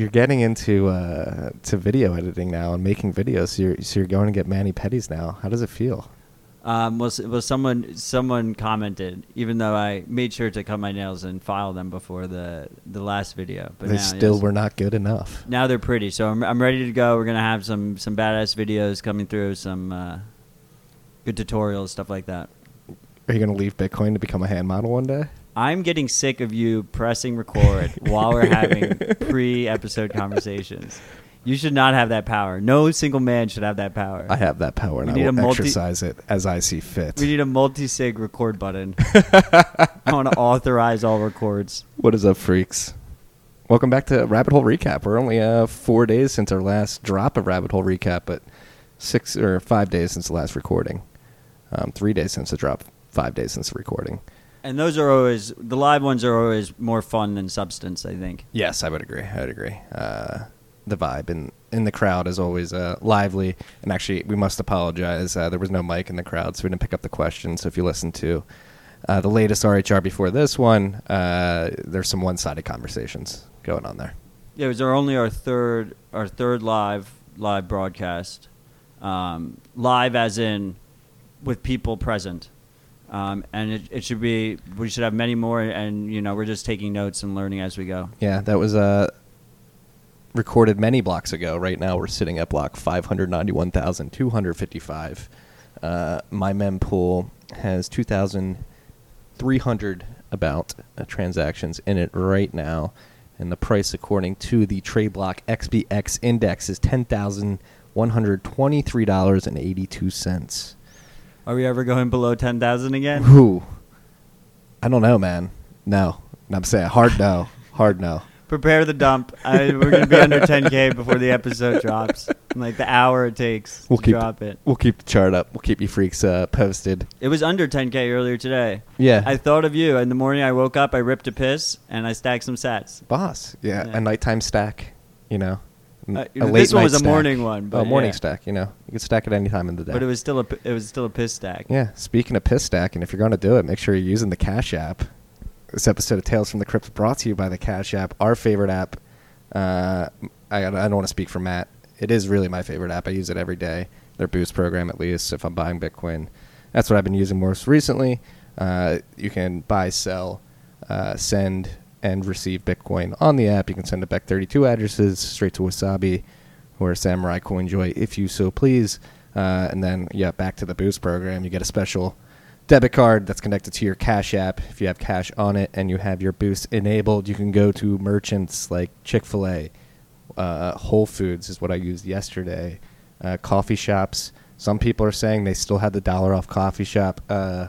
you're getting into uh, to video editing now and making videos. So you're so you're going to get mani pedis now. How does it feel? Um, well, s- well, someone someone commented, even though I made sure to cut my nails and file them before the the last video, but they now, still yes. were not good enough. Now they're pretty, so I'm I'm ready to go. We're gonna have some some badass videos coming through, some uh, good tutorials, stuff like that. Are you going to leave Bitcoin to become a hand model one day? I'm getting sick of you pressing record while we're having pre-episode conversations. You should not have that power. No single man should have that power. I have that power, and We I will multi- exercise it as I see fit. we need a multi-sig record button. I want to authorize all records. What is up, freaks? Welcome back to Rabbit Hole Recap. We're only uh, four days since our last drop of Rabbit Hole Recap, but six or five days since the last recording. Um, three days since the drop. Five days since the recording. And those are always the live ones are always more fun than substance. I think. Yes, I would agree. I would agree. Uh, the vibe in in the crowd is always uh, lively, and actually, we must apologize. Uh, there was no mic in the crowd, so we didn't pick up the questions. So if you listen to uh, the latest RHR before this one, uh, there's some one-sided conversations going on there. Yeah, it was our only our third our third live live broadcast. Um, live as in with people present. Um, and it, it should be we should have many more and you know we're just taking notes and learning as we go. Yeah, that was uh, recorded many blocks ago. Right now, we're sitting at block 591,255. Uh, my mempool has 2,300 about uh, transactions in it right now, and the price, according to the TradeBlock XBX index, is $10,123.82. Are we ever going below 10,000 again? Who? I don't know, man. No. I'm saying hard no. Hard no. Prepare the dump. I, we're going to be under 10k before the episode drops. In like the hour it takes We'll to keep drop it. We'll keep the chart up. We'll keep you freaks uh, posted. It was under 10k earlier today. Yeah. I thought of you. In the morning I woke up, I ripped a piss and I stacked some sats. Boss. Yeah. Yeah. A nighttime stack, you know. Uh, a this one was a stack. morning one, but oh, morning yeah. stack, you know. You can stack it any time in the day. But it was still a it was still a piss stack. Yeah. Speaking of piss stack, and if you're going to do it, make sure you're using the Cash App. This episode of Tales from the Crypt is brought to you by the Cash App, our favorite app. Uh, I, I don't want to speak for Matt. It is really my favorite app. I use it every day. Their boost program, at least, if I'm buying Bitcoin. That's what I've been using most recently. Uh, you can buy, sell, uh, send, and receive Bitcoin on the app. You can send it bech32 addresses straight to Wasabi or Samourai CoinJoin if you so please. Uh, and then, yeah, back to the boost program. You get a special debit card that's connected to your Cash app. If you have cash on it and you have your boost enabled, you can go to merchants like Chick fil A, uh, Whole Foods is what I used yesterday, uh, coffee shops. Some people are saying they still had the dollar off coffee shop uh,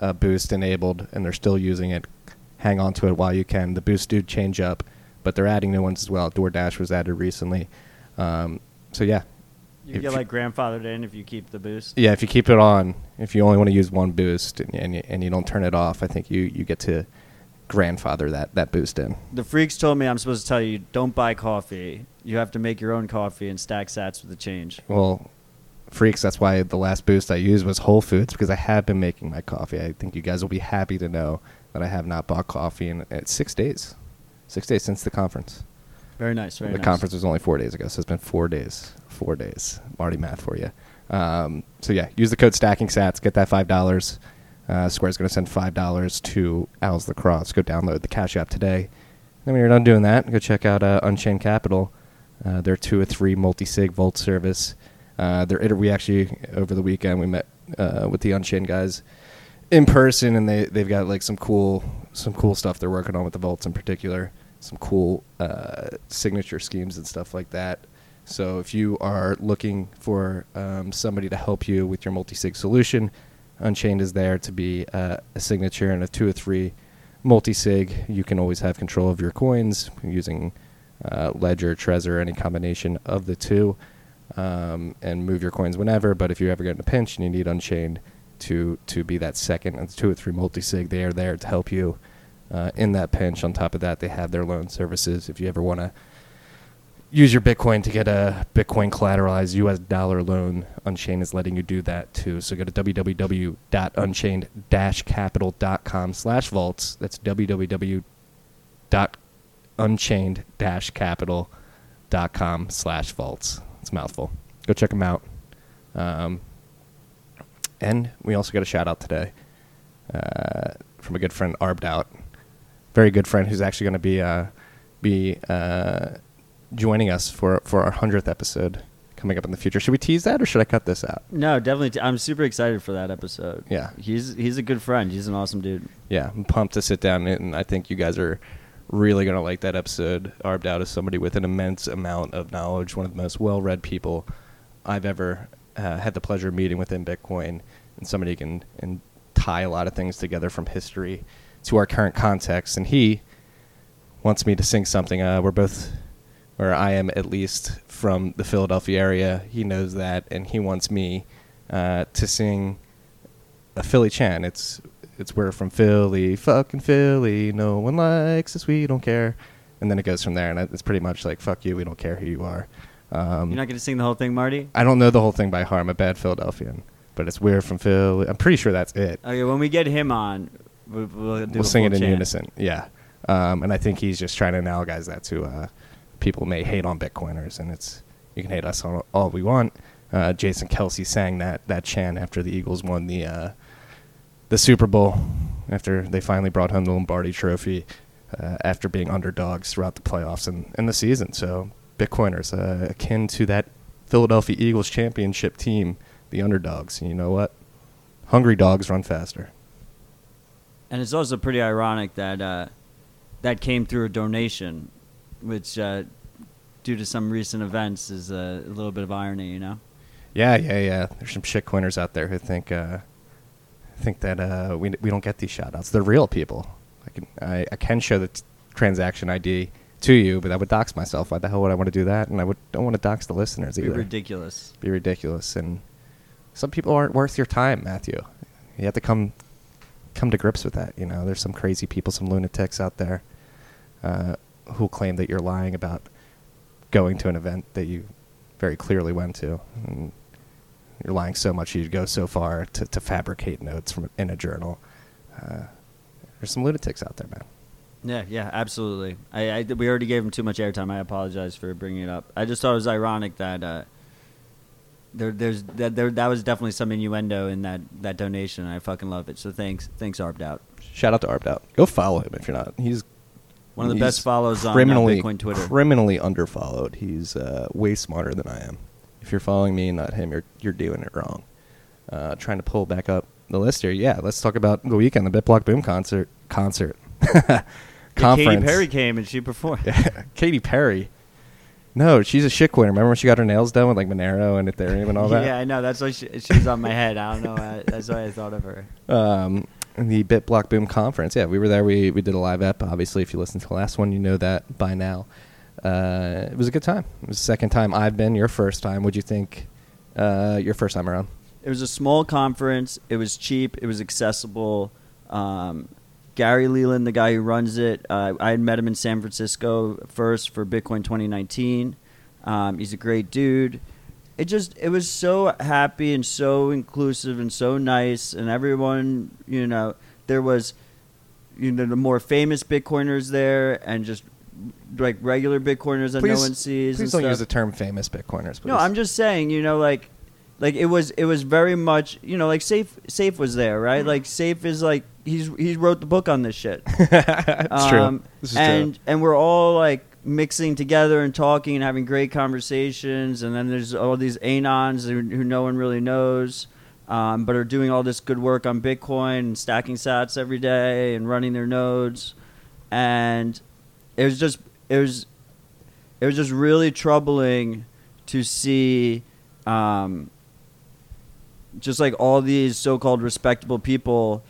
uh, boost enabled and they're still using it. Hang on to it while you can. The boost do change up, but they're adding new ones as well. DoorDash was added recently. Um, so, yeah, You If get like grandfathered in if you keep the boost. yeah, if you keep it on, if you only want to use one boost and, and, you, and you don't turn it off, I think you, you get to grandfather that, that boost in. The freaks told me I'm supposed to tell you don't buy coffee. You have to make your own coffee and stack sats with the change. Well, freaks, that's why the last boost I used was Whole Foods because I have been making my coffee. I think you guys will be happy to know that I have not bought coffee in it's six days. Six days since the conference. Very nice. Very the nice. conference was only four days ago, so it's been four days. Four days. Marty math for you. Um, so yeah, use the code Stacking Sats. Get that five dollars. Uh, Square's going to send five dollars to Al's Lacrosse. Go download the Cash App today. Then when you're done doing that, go check out uh, Unchained Capital. Uh, their two or three multi-sig vault service. Uh, iter- we actually over the weekend we met uh, with the Unchained guys in person, and they they've got like some cool some cool stuff they're working on with the vaults in particular. Some cool uh, signature schemes and stuff like that. So if you are looking for um, somebody to help you with your multi-sig solution, Unchained is there to be uh, a signature and a two or three multi-sig. You can always have control of your coins using uh, Ledger, Trezor, any combination of the two, um, and move your coins whenever. But if you ever get in a pinch and you need Unchained to to be that second and two or three multi-sig, they are there to help you uh, in that pinch. On top of that, they have their loan services if you ever want to use your Bitcoin to get a Bitcoin collateralized US dollar loan. Unchained is letting you do that too. So go to www.unchained-capital.com slash vaults. That's www.unchained capital.com slash vaults. It's a mouthful. Go check them out. Um, and we also got a shout out today uh, from a good friend, Arbed Out. Very good friend who's actually going to be uh, be uh, joining us for for our hundredth episode coming up in the future. Should we tease that or should I cut this out? No, definitely. T- I'm super excited for that episode. Yeah. he's he's a good friend. He's an awesome dude. Yeah, I'm pumped to sit down and I think you guys are really going to like that episode. Arbed Out is somebody with an immense amount of knowledge, one of the most well-read people I've ever uh, had the pleasure of meeting within Bitcoin, and somebody can and tie a lot of things together from history to our current context. And he wants me to sing something. Uh, we're both, or I am at least, from the Philadelphia area. He knows that, and he wants me uh, to sing a Philly chant. It's it's we're from Philly, fucking Philly. No one likes us, we don't care. And then it goes from there, and it's pretty much like fuck you, we don't care who you are. Um, You're not gonna sing the whole thing, Marty? I don't know the whole thing by heart. I'm a bad Philadelphian, but it's we're from Philly. I'm pretty sure that's it. Okay, when we get him on, we'll, we'll, do we'll sing it in chant. unison. Yeah, um, and I think he's just trying to analogize that to uh, people may hate on Bitcoiners, and it's you can hate us on all we want. Uh, Jason Kelce sang that that chant after the Eagles won the uh, the Super Bowl after they finally brought home the Lombardi Trophy uh, after being underdogs throughout the playoffs and, and the season. So Bitcoiners uh, akin to that Philadelphia Eagles championship team, the underdogs. And you know what? Hungry dogs run faster. And it's also pretty ironic that uh, that came through a donation, which, uh, due to some recent events, is a, a little bit of irony, you know. Yeah, yeah, yeah. There's some shitcoiners out there who think uh, think that uh, we we don't get these shoutouts. They're real people. I can I, I can show the t- transaction ID to you, but I would dox myself. Why the hell would I want to do that? And I would don't want to dox the listeners either. Be ridiculous. Be ridiculous. And some people aren't worth your time, Matthew. You have to come come to grips with that. You know, there's some crazy people, some lunatics out there uh, who claim that you're lying about going to an event that you very clearly went to. And you're lying so much you'd go so far to, to fabricate notes from in a journal. Uh, there's some lunatics out there, man. Yeah, yeah, absolutely. I, I we already gave him too much airtime. I apologize for bringing it up. I just thought it was ironic that uh, there, there's that there that was definitely some innuendo in that that donation. I fucking love it. So thanks, thanks, Arbed Out. Shout out to Arbed Out. Go follow him if you're not. He's One of the best follows on uh, criminally, Bitcoin Twitter. Criminally underfollowed. He's uh, way smarter than I am. If you're following me, not him, you're you're doing it wrong. Uh, trying to pull back up the list here. Yeah, let's talk about the weekend, the BitBlock Boom concert concert conference. Katy Perry came and she performed. Katy Perry. No, she's a shitcoiner. Remember when she got her nails done with like Monero and Ethereum and all that? Yeah, I know. That's why she, she's on my head. I don't know. That's why I thought of her. um, the BitBlock Boom conference. Yeah, we were there. We we did a live app. Obviously, if you listened to the last one, you know that by now. Uh, it was a good time. It was the second time I've been. Your first time. What'd you think? Uh, your first time around? It was a small conference. It was cheap. It was accessible. Um, Gary Leland, the guy who runs it, uh, I had met him in San Francisco first for Bitcoin 2019. Um, he's a great dude. It just it was so happy and so inclusive and so nice, and everyone you know there was you know the more famous Bitcoiners there and just like regular Bitcoiners that no one sees. Please don't stuff. use the term famous Bitcoiners. Please. No, I'm just saying, you know, like, like it was, it was very much, you know, like Saif, Saif was there, right? Like Saif is like he's he wrote the book on this shit. it's true. Um, This is and true. and we're all like mixing together and talking and having great conversations. And then there's all these anons who, who no one really knows, um, but are doing all this good work on Bitcoin and stacking Sats every day and running their nodes. And it was just it was it was just really troubling to see um, just like all these so-called respectable people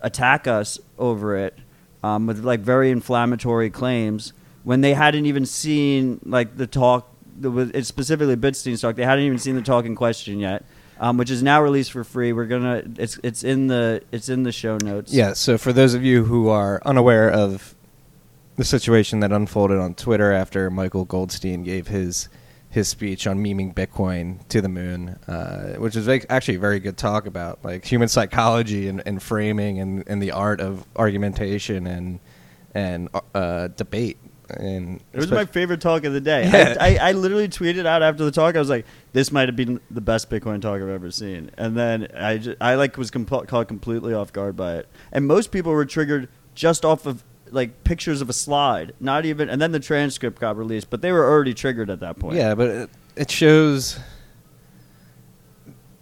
attack us over it um, with like very inflammatory claims when they hadn't even seen like the talk it's specifically Bitstein's talk they hadn't even seen the talk in question yet um, which is now released for free. We're gonna it's it's in the it's in the show notes. Yeah, so for those of you who are unaware of the situation that unfolded on Twitter after Michael Goldstein gave his his speech on memeing Bitcoin to the moon, uh, which is actually a very good talk about like human psychology and, and framing and, and the art of argumentation and and uh, debate And It was my favorite talk of the day. Yeah. I, I, I literally tweeted out after the talk. I was like, "This might have been the best Bitcoin talk I've ever seen." And then I, ju- I like was comp- caught completely off guard by it. And most people were triggered just off of like pictures of a slide, not even. And then the transcript got released, but they were already triggered at that point. Yeah, but it, it shows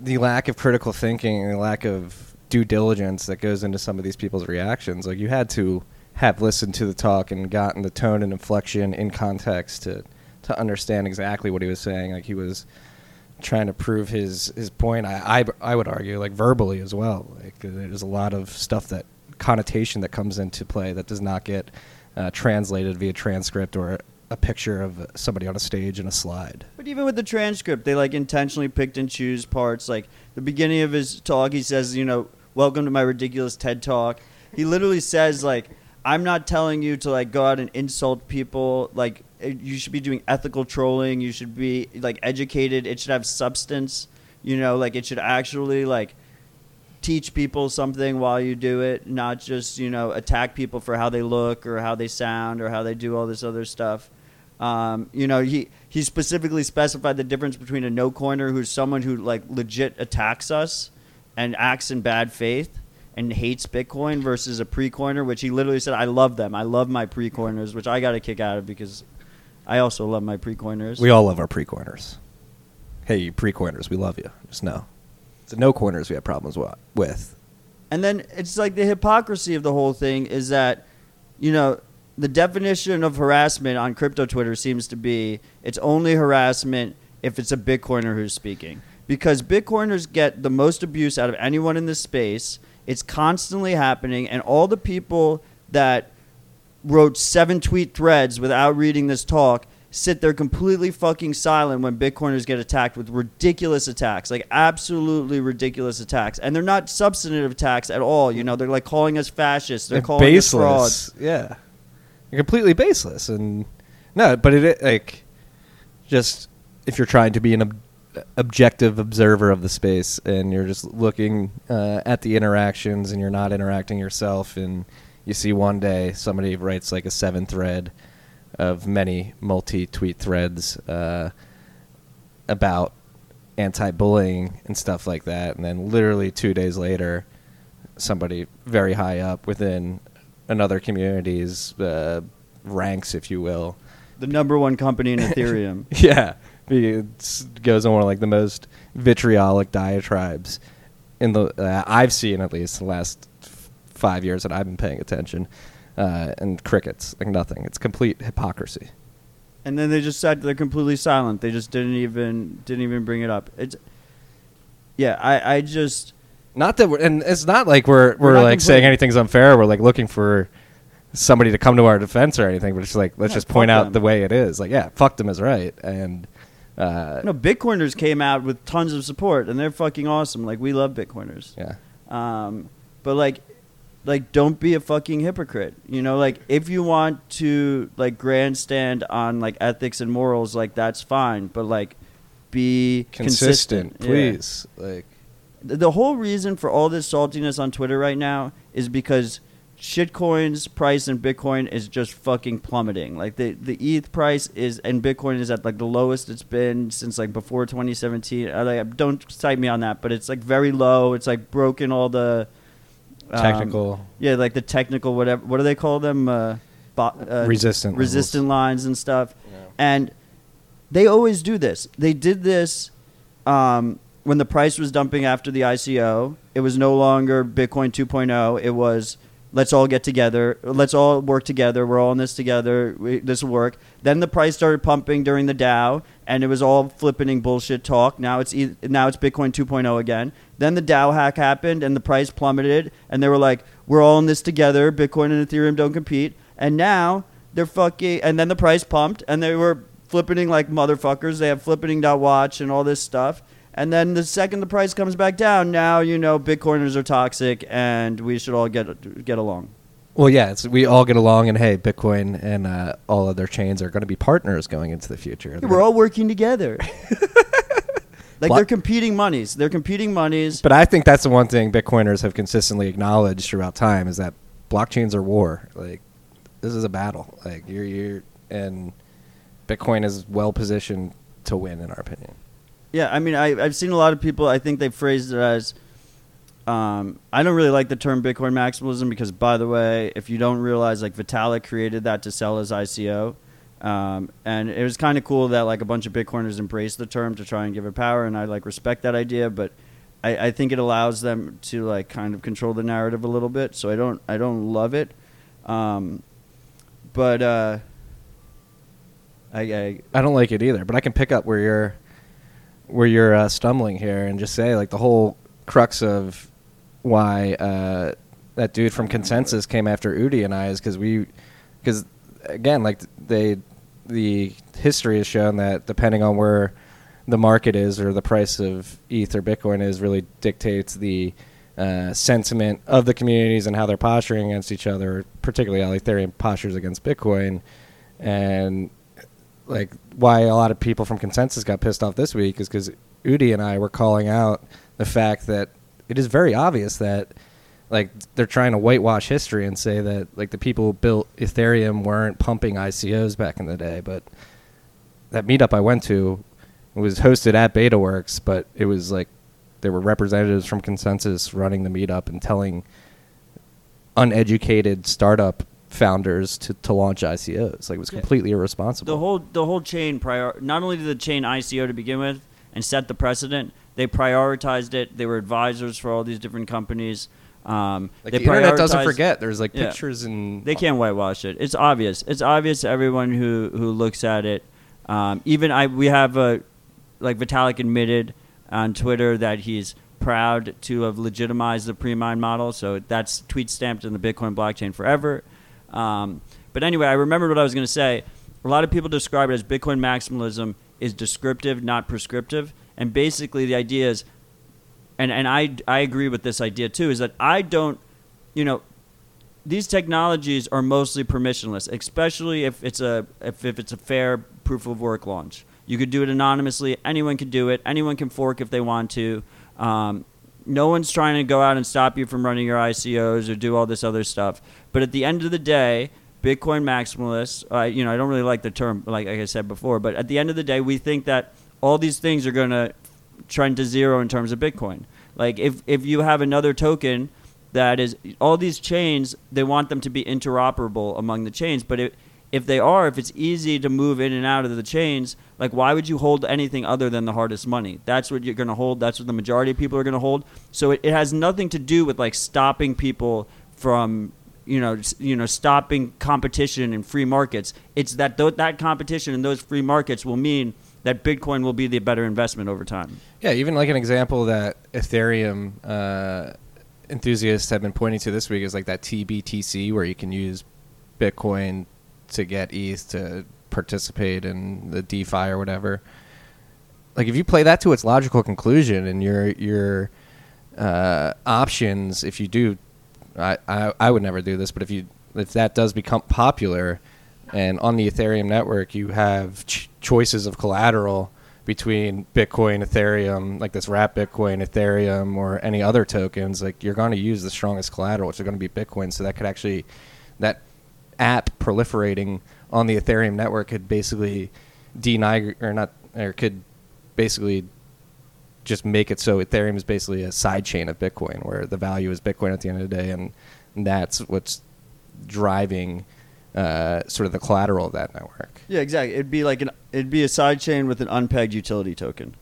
the lack of critical thinking and the lack of due diligence that goes into some of these people's reactions. Like you had to have listened to the talk and gotten the tone and inflection in context to to understand exactly what he was saying. Like he was trying to prove his his point. I I, I would argue like verbally as well. Like there's a lot of stuff that connotation that comes into play that does not get uh, translated via transcript or a picture of somebody on a stage in a slide. But even with the transcript, they like intentionally picked and choose parts. Like the beginning of his talk, he says, you know, welcome to my ridiculous TED talk. He literally says like, I'm not telling you to like go out and insult people. Like eh, you should be doing ethical trolling. You should be like educated. It should have substance. You know, like it should actually like teach people something while you do it, not just you know attack people for how they look or how they sound or how they do all this other stuff. Um, you know, he he specifically specified the difference between a no coiner who's someone who like legit attacks us and acts in bad faith and hates Bitcoin versus a pre coiner, which he literally said, "I love them. I love my pre coiners," which I got a kick out of because I also love my pre coiners. We all love our pre-coiners. Hey, you pre-coiners, we love you. Just know. No coiners we have problems with. And then it's like the hypocrisy of the whole thing is that, you know, the definition of harassment on crypto Twitter seems to be it's only harassment if it's a Bitcoiner who's speaking. Because Bitcoiners get the most abuse out of anyone in this space. It's constantly happening, and all the people that wrote seven tweet threads without reading this talk sit there completely fucking silent when Bitcoiners get attacked with ridiculous attacks, like absolutely ridiculous attacks, and they're not substantive attacks at all. You know, they're like calling us fascists. They're, calling us frauds. Yeah, They're completely baseless, and no, but it like just if you're trying to be an ob- objective observer of the space and you're just looking uh, at the interactions and you're not interacting yourself, and you see one day somebody writes like a seven thread of many multi-tweet threads uh, about anti-bullying and stuff like that, and then literally two days later, somebody very high up within another community's uh, ranks, if you will, The number one company in Ethereum. yeah, it goes on one of like the most vitriolic diatribes in the uh, I've seen at least the last f- five years that I've been paying attention, uh, and crickets like nothing. It's complete hypocrisy. and then they just sat there completely silent. They just didn't even didn't even bring it up. It's yeah, I I just Not that, we're, and it's not like we're we're, We're like saying anything's unfair. We're like looking for somebody to come to our defense or anything. But it's like let's Yeah, just point out them. the way it is. Like yeah, fuck them is right, and uh, no Bitcoiners came out with tons of support and they're fucking awesome. Like we love Bitcoiners. yeah, Um, but like, like don't be a fucking hypocrite. You know, like if you want to like grandstand on like ethics and morals, like that's fine. But like, be consistent, consistent, Yeah. please. Like The- whole reason for all this saltiness on Twitter right now is because shitcoins price in Bitcoin is just fucking plummeting. Like the the ETH price is and Bitcoin is at like the lowest it's been since like before 2017. I, like, don't cite me on that, but it's like very low. It's like broken all the um, technical yeah, like the technical whatever. What do they call them? Uh, bo- uh, resistant levels. resistant lines and stuff. And they always do this. They did this um, when the price was dumping after the ICO. It was no longer Bitcoin 2.0. It was let's all get together. Let's all work together. We're all in this together. We, this will work. Then the price started pumping during the DAO, and it was all flipping bullshit talk. Now it's e- now it's Bitcoin 2.0 again. Then the DAO hack happened, and the price plummeted, and they were like, "We're all in this together. Bitcoin and Ethereum don't compete." And now they're fucking, and then the price pumped, and they were flippening like motherfuckers. They have flippening.watch and all this stuff. And then the second the price comes back down, now you know Bitcoiners are toxic, and we should all get get along. Well, yeah, it's, we all get along, and hey, Bitcoin and uh, all other chains are going to be partners going into the future. We're all working together. like they're competing monies. They're competing monies. But I think that's the one thing Bitcoiners have consistently acknowledged throughout time is that blockchains are war. Like this is a battle. Like you're you're and Bitcoin is well positioned to win, in our opinion. Yeah, I mean, I, I've seen a lot of people. I think they phrased it as. Um, I don't really like the term Bitcoin maximalism because, by the way, if you don't realize, like Vitalik created that to sell his ICO, um, and it was kind of cool that like a bunch of Bitcoiners embraced the term to try and give it power, and I like respect that idea, but I, I think it allows them to like kind of control the narrative a little bit. So I don't I don't love it, um, but uh, I, I I don't like it either, but I can pick up where you're where you're uh, stumbling here and just say like the whole crux of why uh, that dude from Consensus came after Udi and I is because we because again like they the history has shown that depending on where the market is or the price of ETH or Bitcoin is really dictates the uh, sentiment of the communities and how they're posturing against each other, particularly how Ethereum postures against Bitcoin. And like why a lot of people from Consensus got pissed off this week is because Udi and I were calling out the fact that it is very obvious that like they're trying to whitewash history and say that like the people who built Ethereum weren't pumping ICOs back in the day, but that meetup I went to was hosted at BetaWorks, but it was like there were representatives from Consensus running the meetup and telling uneducated startup founders to, to launch ICOs. Like it was Yeah. completely irresponsible. the whole the whole chain prior not only did the chain ICO to begin with and set the precedent, they prioritized it. They were advisors for all these different companies. Um, like they the internet doesn't forget. There's like Yeah. pictures and They can't whitewash it. It's obvious. It's obvious to everyone who who looks at it. Um, even I, we have a like Vitalik admitted on Twitter that he's proud to have legitimized the pre-mine model. So that's tweet stamped in the Bitcoin blockchain forever. Um, but anyway, I remembered what I was going to say. A lot of people describe it as Bitcoin maximalism is descriptive, not prescriptive. And basically, the idea is, and and I I agree with this idea too, is that I don't, you know, these technologies are mostly permissionless, especially if it's a if, if it's a fair proof of work launch. You could do it anonymously. Anyone can do it. Anyone can fork if they want to. Um, no one's trying to go out and stop you from running your ICOs or do all this other stuff. But at the end of the day, Bitcoin maximalists, uh, you know, I don't really like the term, like, like I said before, but at the end of the day, we think that all these things are going to trend to zero in terms of Bitcoin. Like if if you have another token that is all these chains, they want them to be interoperable among the chains, but it, if they are, if it's easy to move in and out of the chains, like why would you hold anything other than the hardest money? That's what you're going to hold. That's what the majority of people are going to hold. So it, it has nothing to do with like stopping people from you know you know stopping competition in free markets. It's that th- that competition in those free markets will mean that Bitcoin will be the better investment over time. Yeah, even like an example that Ethereum uh, enthusiasts have been pointing to this week is like that TBTC, where you can use Bitcoin to get ETH to participate in the DeFi or whatever. Like if you play that to its logical conclusion and your your uh, options, if you do, I, I I would never do this, but if you if that does become popular, and on the Ethereum network you have ch- choices of collateral between Bitcoin, Ethereum, like this wrap Bitcoin, Ethereum, or any other tokens, like you're going to use the strongest collateral, which is going to be Bitcoin. So that could actually, that app proliferating on the Ethereum network could basically deny or not, or could basically just make it so Ethereum is basically a side chain of Bitcoin, where the value is Bitcoin at the end of the day, and that's what's driving uh, sort of the collateral of that network. Yeah, exactly. It'd be like an it'd be a side chain with an unpegged utility token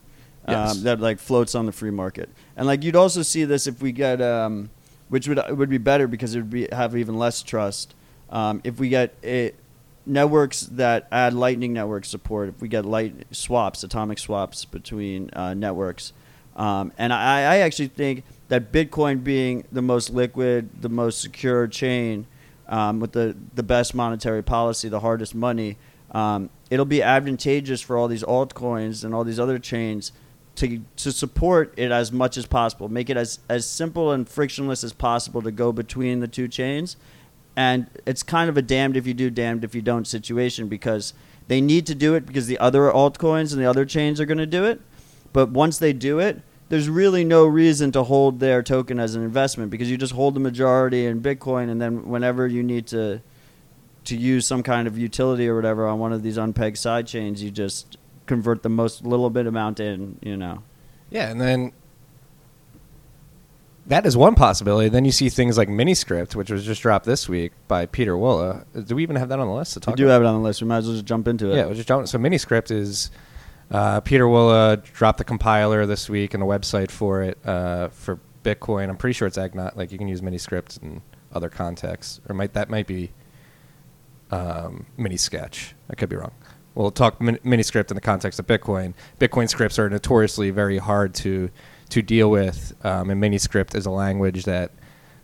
Yes. um, that like floats on the free market. And like you'd also see this if we get, um, which would would be better because it would be have even less trust. Um, if we get it, networks that add Lightning network support, if we get light swaps, atomic swaps between uh, networks, um, and I, I actually think that Bitcoin being the most liquid, the most secure chain, um, with the, the best monetary policy, the hardest money, um, it'll be advantageous for all these altcoins and all these other chains to, to support it as much as possible, make it as, as simple and frictionless as possible to go between the two chains. And it's kind of a damned if you do, damned if you don't situation because they need to do it because the other altcoins and the other chains are going to do it. But once they do it, there's really no reason to hold their token as an investment because you just hold the majority in Bitcoin, and then whenever you need to, to use some kind of utility or whatever on one of these unpegged side chains, you just convert the most little bit amount in. You know. Yeah, and then that is one possibility. Then you see things like Miniscript, which was just dropped this week by Pieter Wuille. Do we even have that on the list to We do about? have it on the list. We might as well just jump into it. Yeah, we'll just jump. So Miniscript is uh, Pieter Wuille dropped the compiler this week and the website for it uh, for Bitcoin. I'm pretty sure it's agnostic. Like you can use Miniscript in other contexts, or might that might be um, Minisketch. I could be wrong. We'll talk min- Miniscript in the context of Bitcoin. Bitcoin scripts are notoriously very hard to to deal with, um, and Miniscript is a language that,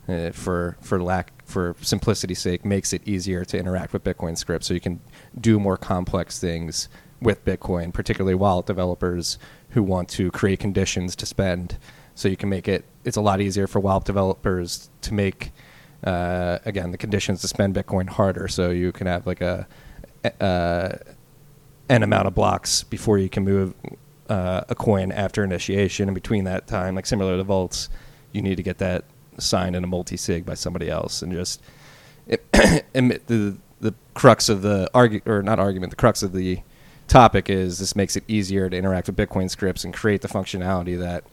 uh, for for lack for simplicity's sake, makes it easier to interact with Bitcoin script, so you can do more complex things with Bitcoin, particularly wallet developers who want to create conditions to spend. So you can make it. It's a lot easier for wallet developers to make uh, again the conditions to spend Bitcoin harder. So you can have like a an amount of blocks before you can move uh, a coin after initiation, and between that time, like similar to vaults, you need to get that signed in a multi sig by somebody else, and just it, the the crux of the argu- or not argument, the crux of the topic is this makes it easier to interact with Bitcoin scripts and create the functionality that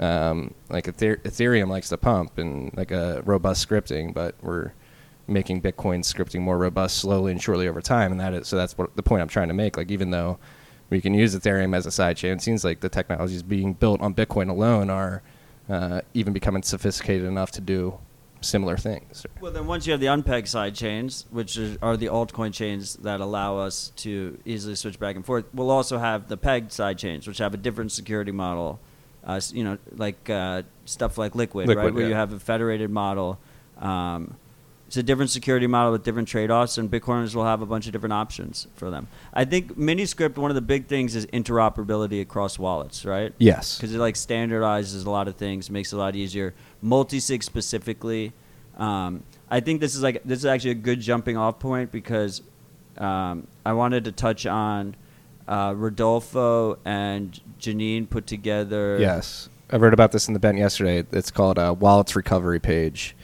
um, like Ether- Ethereum likes to pump and like a robust scripting, but we're making Bitcoin scripting more robust slowly and surely over time, and that is so that's what the point I'm trying to make. Like even though we can use Ethereum as a sidechain, it seems like the technologies being built on Bitcoin alone are uh, even becoming sophisticated enough to do similar things. Well, then once you have the unpegged side chains, which are the altcoin chains that allow us to easily switch back and forth, we'll also have the pegged side chains, which have a different security model. Uh, you know, like uh, stuff like Liquid, Liquid, right, where you have a federated model. Um, it's a different security model with different trade-offs, and Bitcoiners will have a bunch of different options for them. I think Miniscript, one of the big things is interoperability across wallets, right? Yes. because it like standardizes a lot of things, makes it a lot easier. Multi-sig specifically, um, I think this is like this is actually a good jumping off point because um, I wanted to touch on uh, Rodolfo and Janine put together. Yes, I read about this in the bent yesterday. It's called a wallets recovery page,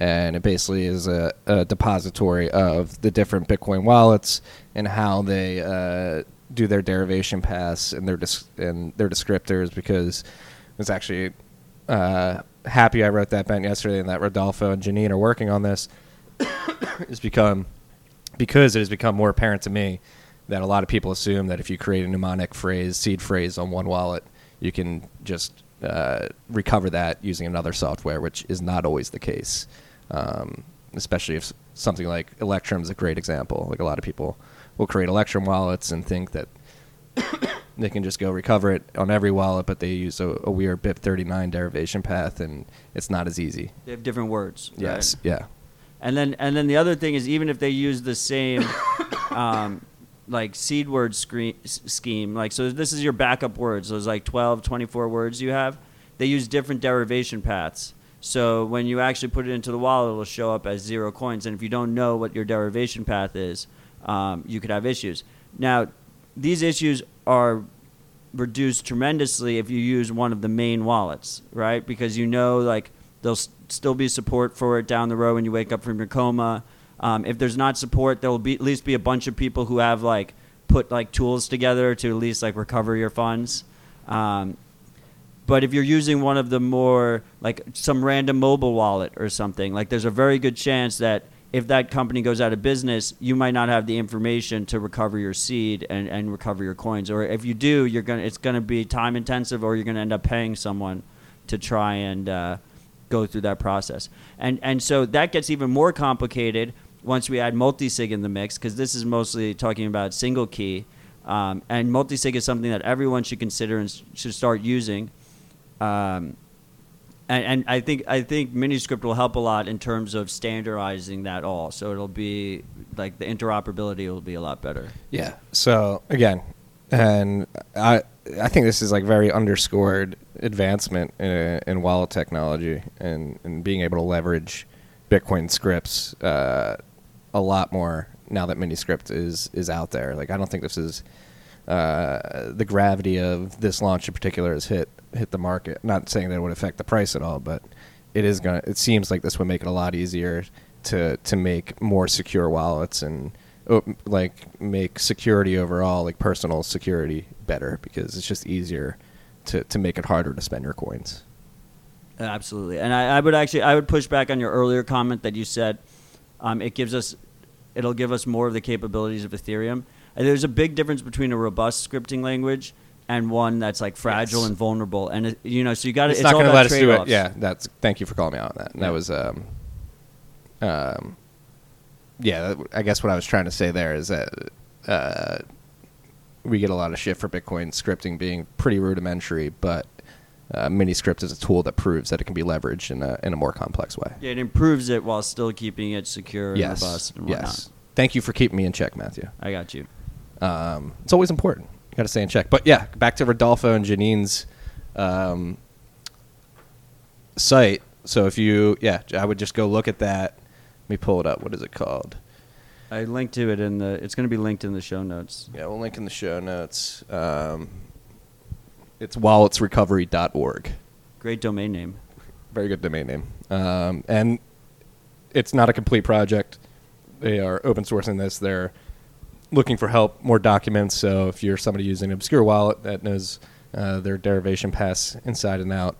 and it basically is a, a depository of the different Bitcoin wallets and how they uh, do their derivation paths and their dis- and their descriptors. Because I was actually uh, happy I wrote that bent yesterday, and that Rodolfo and Janine are working on this. it's become because it has become more apparent to me that a lot of people assume that if you create a mnemonic phrase, seed phrase on one wallet, you can just uh, recover that using another software, which is not always the case. Um, especially if something like Electrum is a great example. Like a lot of people will create Electrum wallets and think that they can just go recover it on every wallet, but they use a, a weird BIP39 derivation path, and it's not as easy. they have different words. right? Yes, yeah. And then and then the other thing is even if they use the same um, like seed word screen, scheme, like so this is your backup words, those like 12, 24 words you have, they use different derivation paths. So when you actually put it into the wallet, it'll show up as zero coins. And if you don't know what your derivation path is, um, you could have issues. Now, these issues are reduced tremendously if you use one of the main wallets, right? Because you know, like, there'll s- still be support for it down the road when you wake up from your coma. Um, if there's not support, there will be at least be a bunch of people who have like put like tools together to at least like recover your funds. Um, but if you're using one of the more like some random mobile wallet or something, like there's a very good chance that if that company goes out of business, you might not have the information to recover your seed and, and recover your coins. Or if you do, you're gonna it's gonna be time intensive, or you're gonna end up paying someone to try and uh, go through that process. And and so that gets even more complicated once we add multi-sig in the mix, because this is mostly talking about single key. Um, and multi-sig is something that everyone should consider and should start using. Um, and, and I think I think Miniscript will help a lot in terms of standardizing that all. So it'll be like the interoperability will be a lot better. Yeah. So again, and I I think this is like very underscored advancement in, in wallet technology and, and being able to leverage Bitcoin scripts uh, a lot more now that Miniscript is is out there. Like I don't think this is uh, the gravity of this launch in particular has hit hit the market. Not saying that it would affect the price at all, but it is gonna. It seems like this would make it a lot easier to to make more secure wallets and oh, like make security overall, like personal security, better because it's just easier to to make it harder to spend your coins. Absolutely, and I, I would actually I would push back on your earlier comment that you said um, it gives us it'll give us more of the capabilities of Ethereum. And there's a big difference between a robust scripting language and one that's like fragile Yes. and vulnerable. And it, you know, so you got to. It's, It's, not going to let us do it. Yeah, that's. Thank you for calling me out on that. And Yeah. That was. Um, um, yeah, I guess what I was trying to say there is that uh, we get a lot of shit for Bitcoin scripting being pretty rudimentary, but uh, Miniscript is a tool that proves that it can be leveraged in a in a more complex way. Yeah, it improves it while still keeping it secure and yes. robust and yes. Thank you for keeping me in check, Matthew. I got you. Um, it's always important. Got to stay in check. But yeah, back to Rodolfo and Janine's um, site. So if you, yeah, I would just go look at that. Let me pull it up. What is it called? I linked to it in the. It's going to be linked in the show notes. Yeah, we'll link in the show notes. Um, it's walletsrecovery.org. Great domain name. Very good domain name. Um, and it's not a complete project. They are open sourcing this. They're looking for help, more documents. So if you're somebody using an obscure wallet that knows uh, their derivation paths inside and out,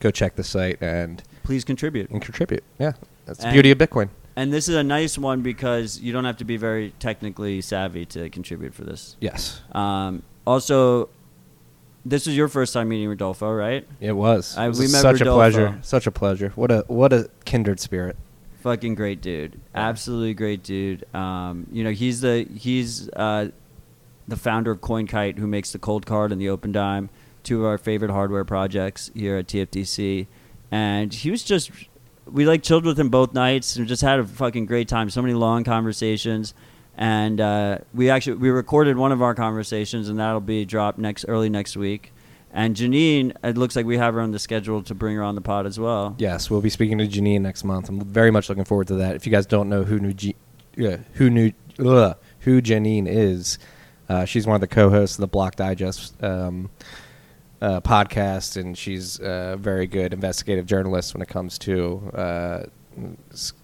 go check the site and, Please contribute. and contribute. Yeah, that's the beauty of Bitcoin. And this is a nice one because you don't have to be very technically savvy to contribute for this. Yes, Um, also, this is your first time meeting Rodolfo, right? it was. I- It was we met such a pleasure. Such a pleasure. What a what a kindred spirit. Fucking great dude. Absolutely great dude. Um, you know, he's the he's uh, the founder of CoinKite, who makes the Coldcard and the Opendime, two of our favorite hardware projects here at TFTC. And he was just we like chilled with him both nights and just had a fucking great time. So many long conversations. And uh, we actually we recorded one of our conversations, and that'll be dropped next early next week. And Janine, it looks like we have her on the schedule to bring her on the pod as well. Yes, we'll be speaking to Janine next month. I'm very much looking forward to that. If you guys don't know who knew G- uh, who knew who Janine is, uh, she's one of the co-hosts of the Block Digest um, uh, podcast, and she's a very good investigative journalist when it comes to uh,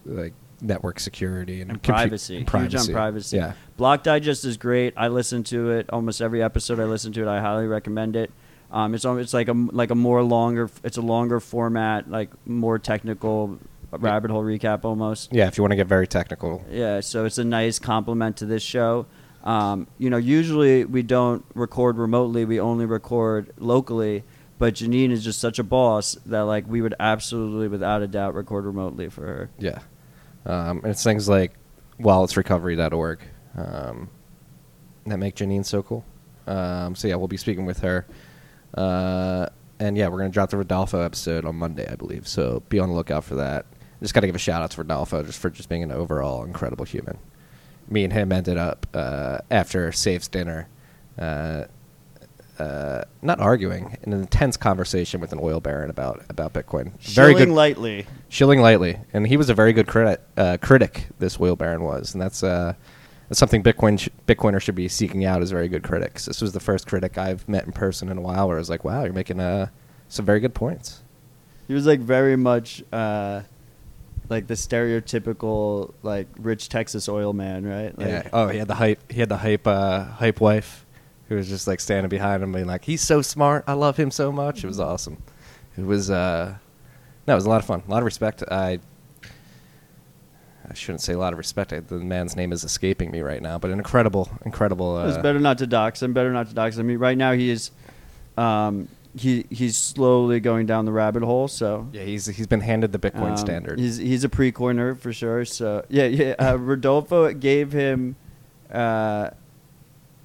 like network security and, And compu- privacy. and Huge on privacy. Yeah, Block Digest is great. I listen to it almost every episode. I listen to it. I highly recommend it. Um, it's it's like a like a more longer. It's a longer format, like more technical rabbit hole recap almost. yeah. If you want to get very technical, Yeah, so it's a nice complement to this show. Um, you know, usually we don't record remotely; we only record locally. But Janine is just such a boss that like we would absolutely, without a doubt, record remotely for her. Yeah. Um, and it's things like walletsrecovery.org um, that make Janine so cool. Um, so, yeah, we'll be speaking with her. Uh, and, yeah, we're going to drop the Rodolfo episode on Monday, I believe. So be on the lookout for that. Just got to give a shout out to Rodolfo just for just being an overall incredible human. Me and him ended up uh, after Saif's dinner, uh, uh, not arguing, in an intense conversation with an oil baron about about Bitcoin. Very Shilling good, lightly. shilling lightly, and he was a very good critic. Uh, critic, this oil baron was, and that's that's something Bitcoin sh- Bitcoiners should be seeking out as very good critics. This was the first critic I've met in person in a while, where I was like, "Wow, you're making uh, some very good points." He was like very much uh, like the stereotypical like rich Texas oil man, right? Like, yeah. Oh, he had the hype. He had the hype. Uh, hype wife, who was just like standing behind him, being like, "He's so smart. I love him so much." It was awesome. It was. Uh, no, it was a lot of fun. A lot of respect. I. I shouldn't say a lot of respect. I, the man's name is escaping me right now, but an incredible, incredible. Uh, It's better not to dox him. Better not to dox him. I mean, right now he is, um, he he's slowly going down the rabbit hole. So Yeah, he's he's been handed the Bitcoin um, standard. He's he's a pre-coiner for sure. So yeah, yeah. Uh, Rodolfo gave him. Uh,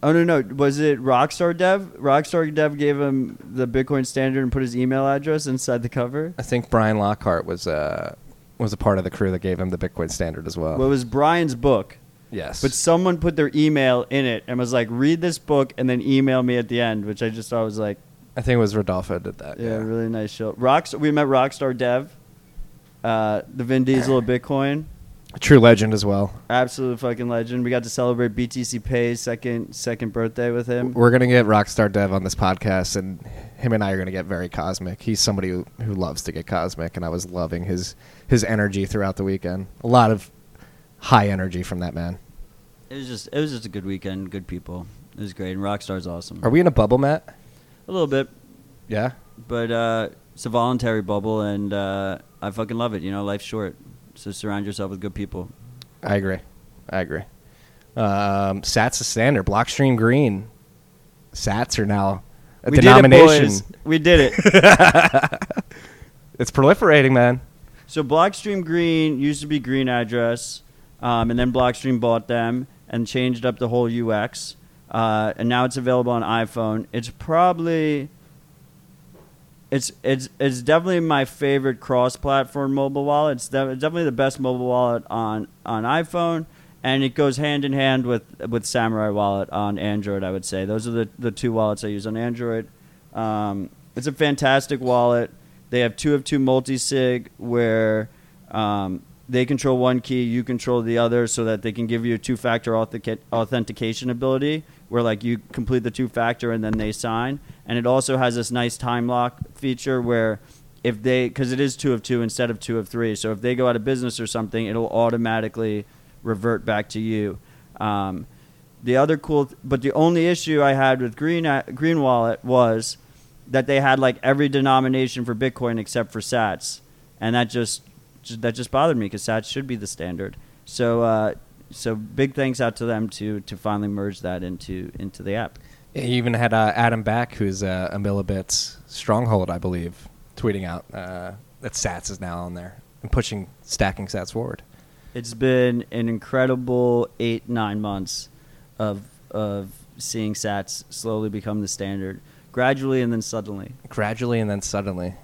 oh no no was it Rockstar Dev? Rockstar Dev gave him the Bitcoin standard and put his email address inside the cover. I think Brian Lockhart was uh was a part of the crew that gave him the Bitcoin standard as well. Well, it was Brian's book. yes, But someone put their email in it and was like, "Read this book and then email me at the end," which I just thought was like, I think it was Rodolfo did that. yeah, Yeah, really nice show. Rocks. We met Rockstar Dev, uh, the Vin Diesel of Bitcoin, true legend as well. absolute fucking legend. We got to celebrate BTC Pay's second second birthday with him. We're gonna get Rockstar Dev on this podcast, and him and I are going to get very cosmic. He's somebody who, who loves to get cosmic, and I was loving his his energy throughout the weekend. A lot of high energy from that man. It was just it was just a good weekend, good people. It was great, and Rockstar's awesome. Are we in a bubble, Matt? a little bit, Yeah. but uh, it's a voluntary bubble, and uh, I fucking love it. You know, life's short, so surround yourself with good people. I agree. I agree. Um, Sats the standard. Blockstream green. Sats are now a we denomination. Did it. We did it. It's proliferating, man. So Blockstream Green used to be Green Address, um, and then Blockstream bought them and changed up the whole UX, uh, and now it's available on iPhone. It's probably it's it's it's definitely my favorite cross-platform mobile wallet. It's de- definitely the best mobile wallet on on iPhone, and it goes hand in hand with with Samourai Wallet on Android. I would say those are the the two wallets I use on Android. Um, it's a fantastic wallet. They have two of two multi sig where um, they control one key, you control the other, so that they can give you a two factor authentication ability where like you complete the two factor and then they sign. And it also has this nice time lock feature where if they because it is two of two instead of two of three, so if they go out of business or something, it'll automatically revert back to you. Um, the other cool, but the only issue I had with Green Green Wallet was that they had like every denomination for Bitcoin except for Sats, and that just, just that just bothered me because Sats should be the standard. So uh, so big thanks out to them to to finally merge that into into the app. You even had uh, Adam Back, who's uh, a Millibit's stronghold, I believe, tweeting out uh, that Sats is now on there and pushing stacking Sats forward. It's been an incredible eight nine months of of seeing Sats slowly become the standard gradually and then suddenly. Gradually and then suddenly.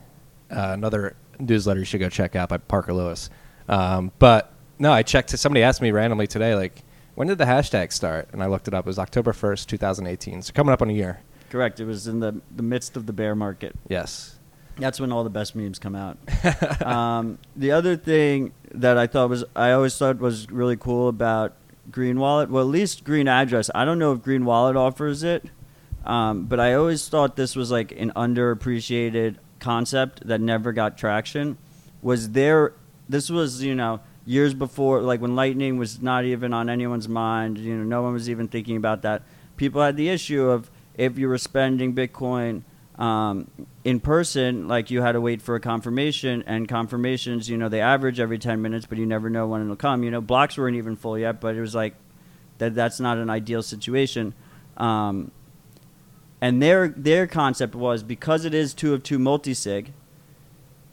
Uh, another newsletter you should go check out by Parker Lewis. Um, but no, I checked. Somebody asked me randomly today, like, when did the hashtag start? And I looked it up. It was October 1st, 2018. So coming up on a year. Correct. It was in the, the midst of the bear market. Yes. That's when all the best memes come out. um, the other thing that I thought was, I always thought was really cool about Green Wallet, well, at least Green Address. I don't know if Green Wallet offers it, um, but I always thought this was like an underappreciated concept that never got traction. Was there? This was you know years before, like when Lightning was not even on anyone's mind. You know, no one was even thinking about that. People had the issue of if you were spending Bitcoin um, in person, like you had to wait for a confirmation, and confirmations, you know, they average every 10 minutes, but you never know when it'll come. You know, blocks weren't even full yet, but it was like that. That's not an ideal situation. Um, and their their concept was because it is two of two multi-sig,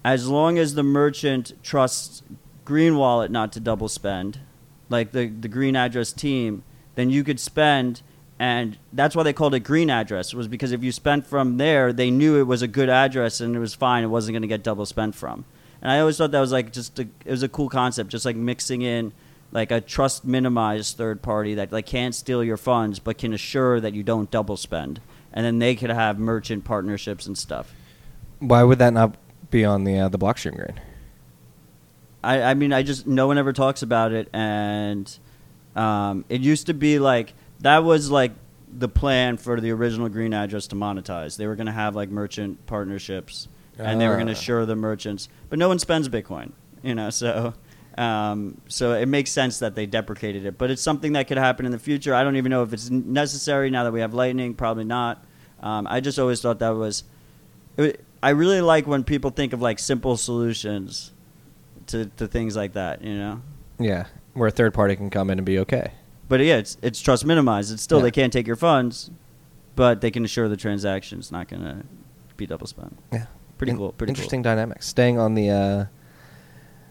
as long as the merchant trusts Green Wallet not to double spend, like the the Green Address team, then you could spend and that's why they called it green address was because if you spent from there they knew it was a good address and it was fine it wasn't going to get double spent from. And i always thought that was like just a, it was a cool concept just like mixing in like a trust minimized third party that like can't steal your funds but can assure that you don't double spend. And then they could have merchant partnerships and stuff. Why would that not be on the uh, the blockstream grade? I, I mean, I just no one ever talks about it, and um, it used to be like that was like the plan for the original Green Address to monetize. They were going to have like merchant partnerships, and they were going to Ah. assure the merchants, but no one spends Bitcoin, you know. So, um, so it makes sense that they deprecated it, but it's something that could happen in the future. I don't even know if it's necessary now that we have Lightning. Probably not. Um, I just always thought that was. It, I really like when people think of like simple solutions to, to things like that, you know. Yeah, where a third party can come in and be okay. But yeah, it's it's trust minimized. It's still Yeah. they can't take your funds, but they can assure the transaction's not going to be double spent. Yeah, Pretty cool. Pretty interesting Cool. dynamics. Staying on the uh,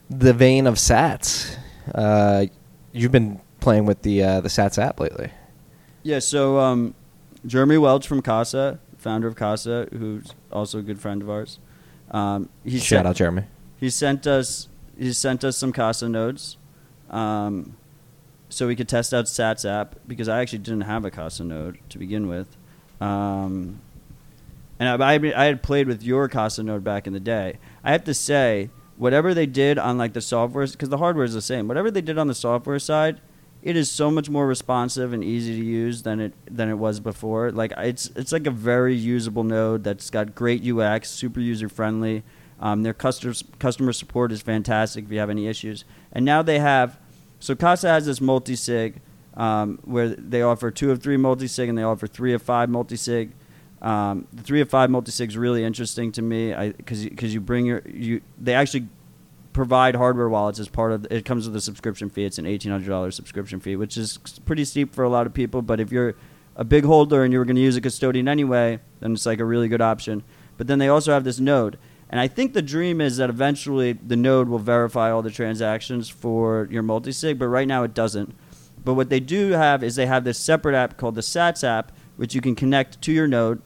the vein of Sats, uh, you've been playing with the uh, the Sats app lately. Yeah. So um, Jeremy Welch from Casa, founder of Casa, who's also a good friend of ours. Um, he Shout sent, out Jeremy. He sent us he sent us some Casa nodes, um, so we could test out Sats app because I actually didn't have a Casa node to begin with, um, and I, I I had played with your Casa node back in the day. I have to say, whatever they did on like the software, because the hardware is the same. Whatever they did on the software side, it is so much more responsive and easy to use than it than it was before. Like it's it's like a very usable node that's got great UX, super user friendly. Um, their customer customer support is fantastic if you have any issues. And now they have, so Casa has this multi sig um, where they offer two of three multi sig and they offer three of five multi sig. Um, the three of five multi sig is really interesting to me because because you bring your you they actually provide hardware wallets as part of it comes with a subscription fee. It's an eighteen hundred dollars subscription fee, which is pretty steep for a lot of people. But if you're a big holder and you were going to use a custodian anyway, then it's like a really good option. But then they also have this node. And I think the dream is that eventually the node will verify all the transactions for your multisig, but right now it doesn't. But what they do have is they have this separate app called the Sats app, which you can connect to your node,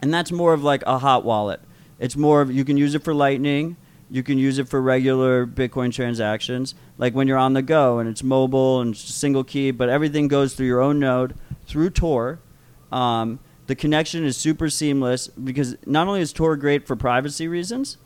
and that's more of like a hot wallet. It's more of you can use it for Lightning, you can use it for regular Bitcoin transactions, like when you're on the go and it's mobile and it's single key, but everything goes through your own node through Tor. Um, the connection is super seamless because not only is Tor great for privacy reasons,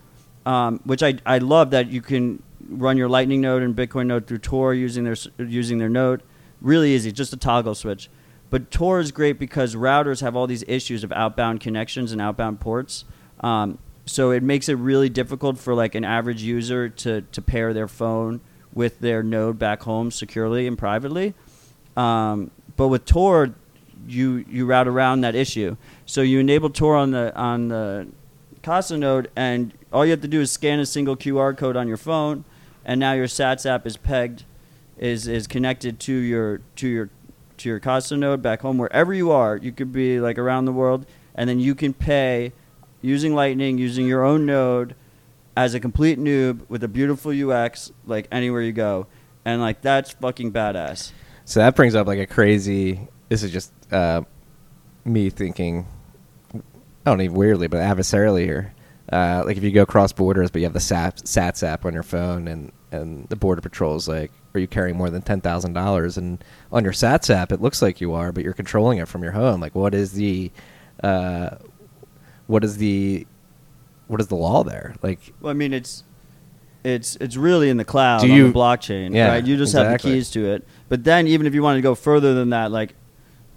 um, which I, I love that you can run your Lightning node and Bitcoin node through Tor using their using their node, really easy, just a toggle switch. But Tor is great because routers have all these issues of outbound connections and outbound ports. Um, so it makes it really difficult for like an average user to, to pair their phone with their node back home securely and privately. Um, but with Tor, you you route around that issue. So you enable Tor on the on the Casa node, and all you have to do is scan a single QR code on your phone, and now your Sats app is pegged, is is connected to your to your to your Casa node back home wherever you are. You could be like around the world, and then you can pay using Lightning, using your own node as a complete noob with a beautiful UX, like anywhere you go, and like that's fucking badass. So that brings up like a crazy. This is just uh, me thinking. I don't even weirdly, but adversarially here. Uh, like if you go cross borders, but you have the SAT, SATS app on your phone, and and the border patrol's like, "Are you carrying more than ten thousand dollars?" And on your SATS app, it looks like you are, but you're controlling it from your home. Like, what is the uh, what is the what is the law there? Like, well, I mean, it's it's it's really in the cloud Do on you- the blockchain, Yeah, right? You just have the keys to it. But then, even if you wanted to go further than that, like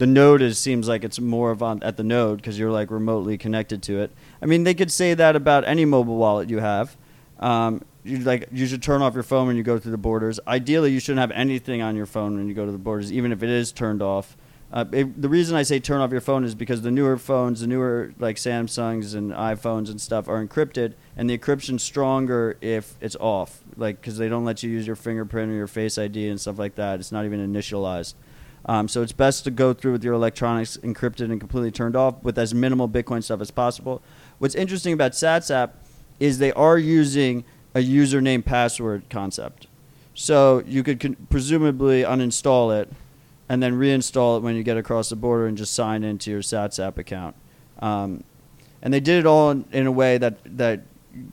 the node is seems like it's more of on at the node because you're like remotely connected to it. I mean, they could say that about any mobile wallet you have. Um, you like you should turn off your phone when you go through the borders. Ideally, you shouldn't have anything on your phone when you go to the borders, even if it is turned off. Uh, it, the reason I say turn off your phone is because the newer phones, the newer like Samsungs and iPhones and stuff, are encrypted, and the encryption's stronger if it's off, like because they don't let you use your fingerprint or your Face ID and stuff like that. It's not even initialized. Um, so it's best to go through with your electronics encrypted and completely turned off with as minimal Bitcoin stuff as possible. What's interesting about Sats app is they are using a username password concept. So you could con- presumably uninstall it and then reinstall it when you get across the border and just sign into your Sats app account. Um, and they did it all in, in a way that, that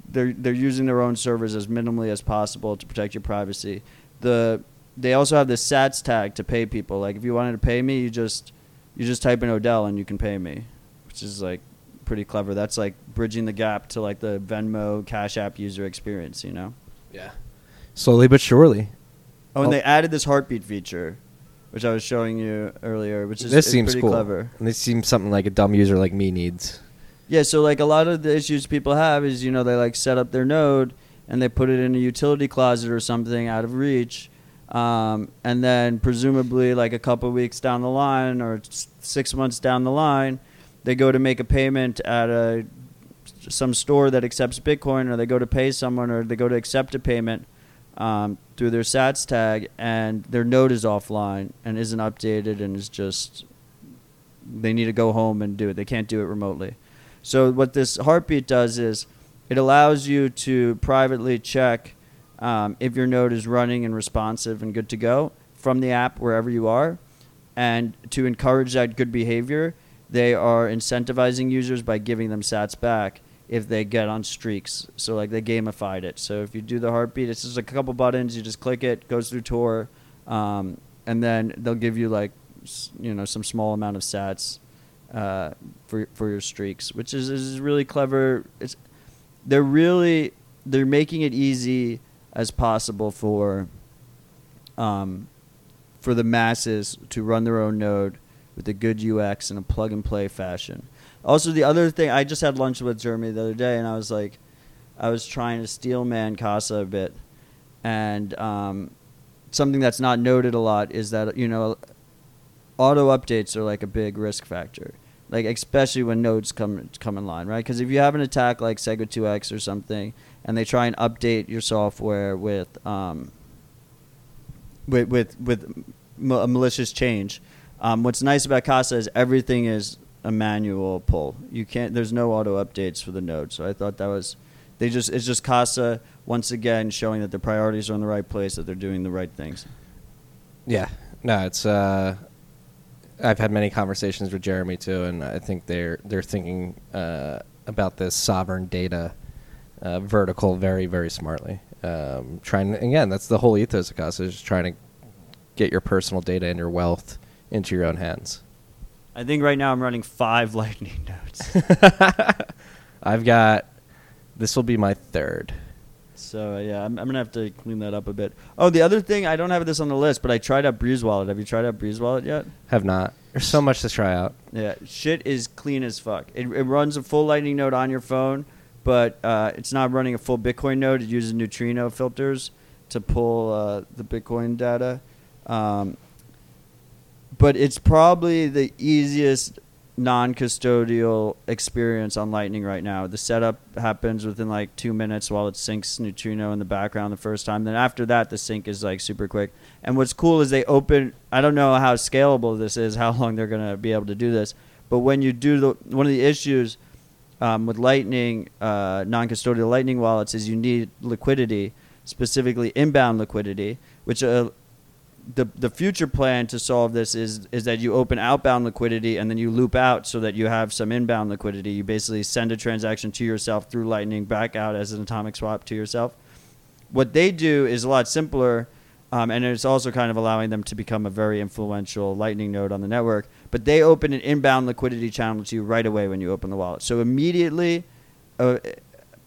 they're, they're using their own servers as minimally as possible to protect your privacy. The, they also have this Sats tag to pay people. Like if you wanted to pay me, you just you just type in Odell and you can pay me, which is like pretty clever. That's like bridging the gap to like the Venmo Cash App user experience, you know. yeah, slowly but surely. Oh, and Oh. they added this heartbeat feature, which I was showing you earlier, which is this is seems pretty cool. clever. And this seems something like a dumb user like me needs. Yeah, so like a lot of the issues people have is you know they like set up their node and they put it in a utility closet or something out of reach, um, and then presumably like a couple weeks down the line or six months down the line, they go to make a payment at a some store that accepts Bitcoin, or they go to pay someone, or they go to accept a payment um, through their Sats tag, and their node is offline and isn't updated, and is just they need to go home and do it. They can't do it remotely. So what this heartbeat does is it allows you to privately check um, if your node is running and responsive and good to go from the app wherever you are. And to encourage that good behavior, they are incentivizing users by giving them sats back if they get on streaks. So like they gamified it. So if you do the heartbeat, it's just a couple buttons. You just click it, goes through Tor, um, and then they'll give you like you know some small amount of sats uh, for for your streaks, which is is really clever. It's they're really they're making it easy as possible for um, for the masses to run their own node with a good UX in a plug and play fashion. Also, the other thing, I just had lunch with Jeremy the other day, and I was like, I was trying to steel man Casa a bit, and um, something that's not noted a lot is that you know, auto updates are like a big risk factor, like especially when nodes come come in line, right? Because if you have an attack like SegWit2x or something, and they try and update your software with um, with with with ma- a malicious change. Um, what's nice about Casa is everything is a manual pull. You can't. There's no auto updates for the node. So I thought that was. They just it's just Casa once again showing that the priorities are in the right place, that they're doing the right things. Yeah, no, it's. Uh, I've had many conversations with Jeremy too, and I think they're they're thinking uh, about this sovereign data uh, vertical very very smartly. Um, trying again, that's the whole ethos of Casa is just trying to get your personal data and your wealth into your own hands. I think right now I'm running five Lightning nodes. I've got this will be my third. So uh, yeah, I'm, I'm gonna have to clean that up a bit. Oh, the other thing I don't have this on the list, but I tried out Breeze Wallet. Have you tried out Breeze Wallet yet? Have not. There's so much to try out. Yeah, shit is clean as fuck. It, it runs a full Lightning node on your phone, but uh, it's not running a full Bitcoin node. It uses neutrino filters to pull uh, the Bitcoin data. Um, but it's probably the easiest non-custodial experience on Lightning right now. The setup happens within like two minutes while it syncs neutrino in the background the first time. Then after that, the sync is like super quick. And what's cool is they open. I don't know how scalable this is, how long they're gonna be able to do this. But when you do the one of the issues um, with Lightning uh, non-custodial Lightning wallets is you need liquidity, specifically inbound liquidity, which uh, the the future plan to solve this is is that you open outbound liquidity and then you loop out so that you have some inbound liquidity. You basically send a transaction to yourself through Lightning back out as an atomic swap to yourself. What they do is a lot simpler, um, and it's also kind of allowing them to become a very influential Lightning node on the network. But they open an inbound liquidity channel to you right away when you open the wallet. So immediately, uh,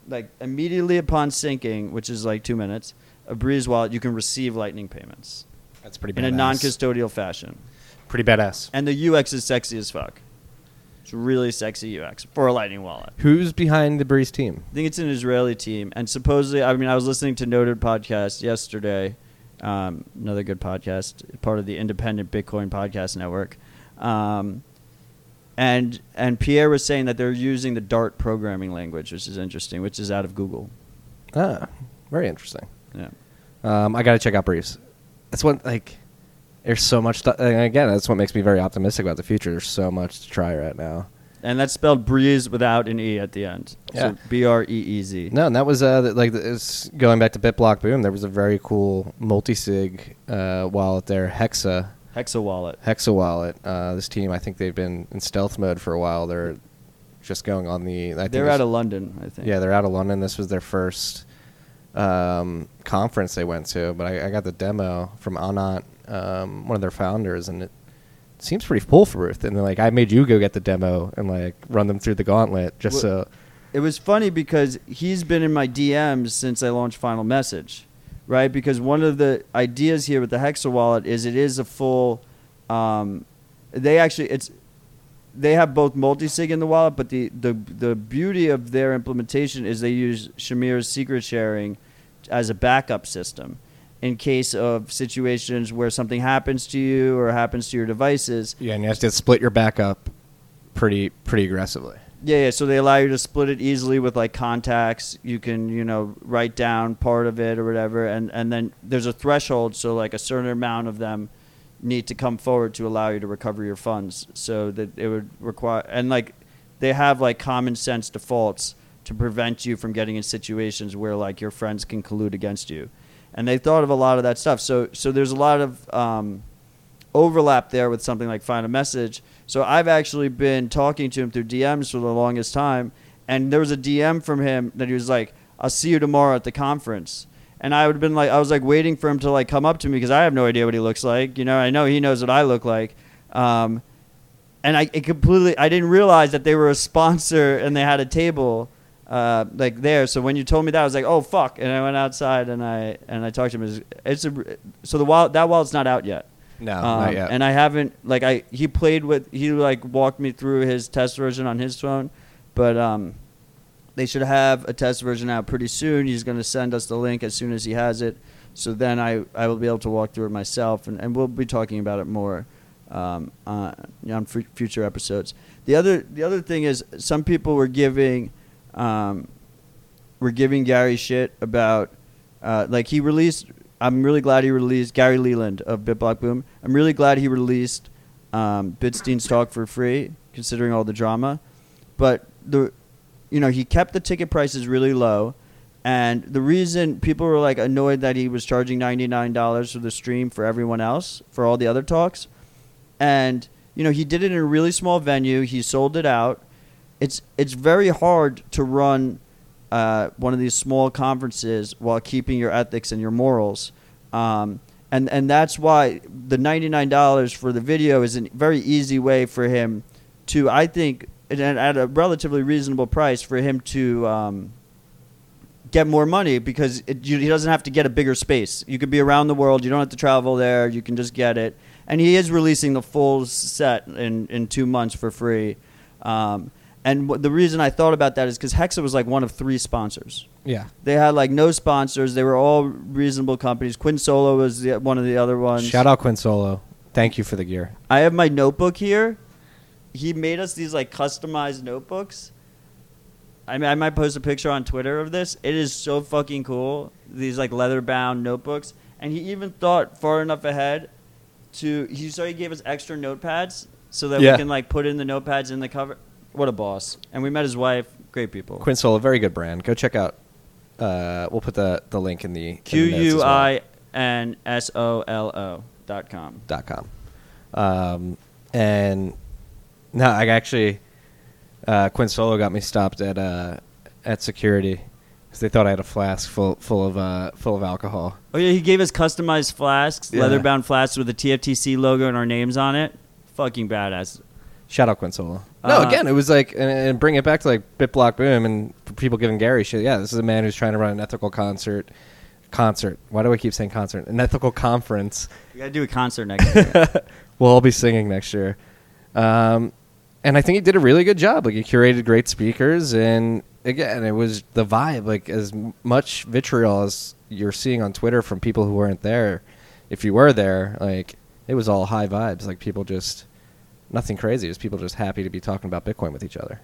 like immediately upon syncing, which is like two minutes, a Breeze wallet, you can receive Lightning payments That's pretty in a non-custodial fashion. pretty badass. And the UX is sexy as fuck. It's really sexy UX for a Lightning wallet. Who's behind the Breeze team? I think it's an Israeli team, and supposedly, I mean, I was listening to Noded podcast yesterday, um, another good podcast, part of the Independent Bitcoin Podcast Network, um, and and Pierre was saying that they're using the Dart programming language, which is interesting, which is out of Google. Ah, very interesting. Yeah. Um, I got to check out Breeze. That's what like. There's so much stuff. Again, that's what makes me very optimistic about the future. There's so much to try right now. And that's spelled breeze without an e at the end. Yeah. So B R E E Z. No, and that was uh, like it's going back to BitBlock Boom. There was a very cool multi-sig uh, wallet there, Hexa Hexa wallet. Hexa wallet. Uh, this team, I think they've been in stealth mode for a while. They're just going on the. I think They're out of London, I think. Yeah, they're out of London. This was their first um, conference they went to, but I, I got the demo from Anant, um, one of their founders, and it seems pretty foolproof. And then, like, I made you go get the demo and like run them through the gauntlet just Wha- so. it was funny because he's been in my DMs since I launched Final Message, right? Because one of the ideas here with the Hexa wallet is it is a full. Um, they actually it's they have both multi-sig in the wallet, but the, the the beauty of their implementation is they use Shamir's secret sharing as a backup system in case of situations where something happens to you or happens to your devices. Yeah, and you have to split your backup pretty pretty aggressively. Yeah, yeah. So they allow you to split it easily with like contacts. You can, you know, write down part of it or whatever, and and then there's a threshold. So like a certain amount of them need to come forward to allow you to recover your funds. So that it would require and like they have like common sense defaults to prevent you from getting in situations where like your friends can collude against you, and they thought of a lot of that stuff. So so there's a lot of um, overlap there with something like Final Message. So I've actually been talking to him through DMs for the longest time, and there was a DM from him that he was like, "I'll see you tomorrow at the conference." And I would have been like, I was like waiting for him to like come up to me because I have no idea what he looks like. You know, I know he knows what I look like. Um, and I completely, I didn't realize that they were a sponsor and they had a table uh, like there. So when you told me that, I was like, oh fuck! And I went outside and I and I talked to him. It's, it's a so the wallet that wallet's not out yet. No, Um, not yet. And I haven't like I he played with he like walked me through his test version on his phone, but um, they should have a test version out pretty soon. He's going to send us the link as soon as he has it. So then I, I will be able to walk through it myself, and, and we'll be talking about it more um, on, on f- future episodes. The other the other thing is some people were giving um, were giving Gary shit about uh, like he released. I'm really glad he released Gary Leland of BitBlock Boom. I'm really glad he released um, Bitstein's talk for free, considering all the drama. But the you know he kept the ticket prices really low. And the reason people were like annoyed that he was charging ninety nine dollars for the stream for everyone else for all the other talks, and you know he did it in a really small venue. He sold it out. It's it's very hard to run uh, one of these small conferences while keeping your ethics and your morals. Um, and and that's why the ninety nine dollars for the video is a very easy way for him to I think at a relatively reasonable price for him to um, get more money because it, you, he doesn't have to get a bigger space. You could be around the world. You don't have to travel there. You can just get it. And he is releasing the full set in, in two months for free. Um, and wh- the reason I thought about that is because Hexa was like one of three sponsors. yeah. They had like no sponsors. They were all reasonable companies. Quinn Solo was the, one of the other ones. Shout out Quinn Solo. Thank you for the gear. I have my notebook here. He made us these like customized notebooks. I mean, I might post a picture on Twitter of this. It is so fucking cool. These like leather bound notebooks, and he even thought far enough ahead to. He so he gave us extra notepads so that Yeah. we can like put in the notepads in the cover. What a boss! And we met his wife. Great people. Quinn Solo, very good brand. Go check out. Uh, we'll put the, the link in the Q U. I N S O L O dot com. dot com. Um, and no, I actually uh, Quinn Solo got me stopped at uh, at security because they thought I had a flask full full of uh, full of alcohol. Oh yeah, he gave us customized flasks, Yeah. leather bound flasks with the TFTC logo and our names on it. Fucking badass. Shout out Quinn Solo. No, Uh, again, it was like and, and bring it back to like BitBlock Boom and people giving Gary shit. Yeah, this is a man who's trying to run an ethical concert. Concert. Why do I keep saying concert? An ethical conference. We gotta do a concert next year. we'll all be singing next year. Um, and I think he did a really good job. Like he curated great speakers, and again, it was the vibe. Like as much vitriol as you're seeing on Twitter from people who weren't there. If you were there, like it was all high vibes. Like people just nothing crazy. Just people just happy to be talking about Bitcoin with each other.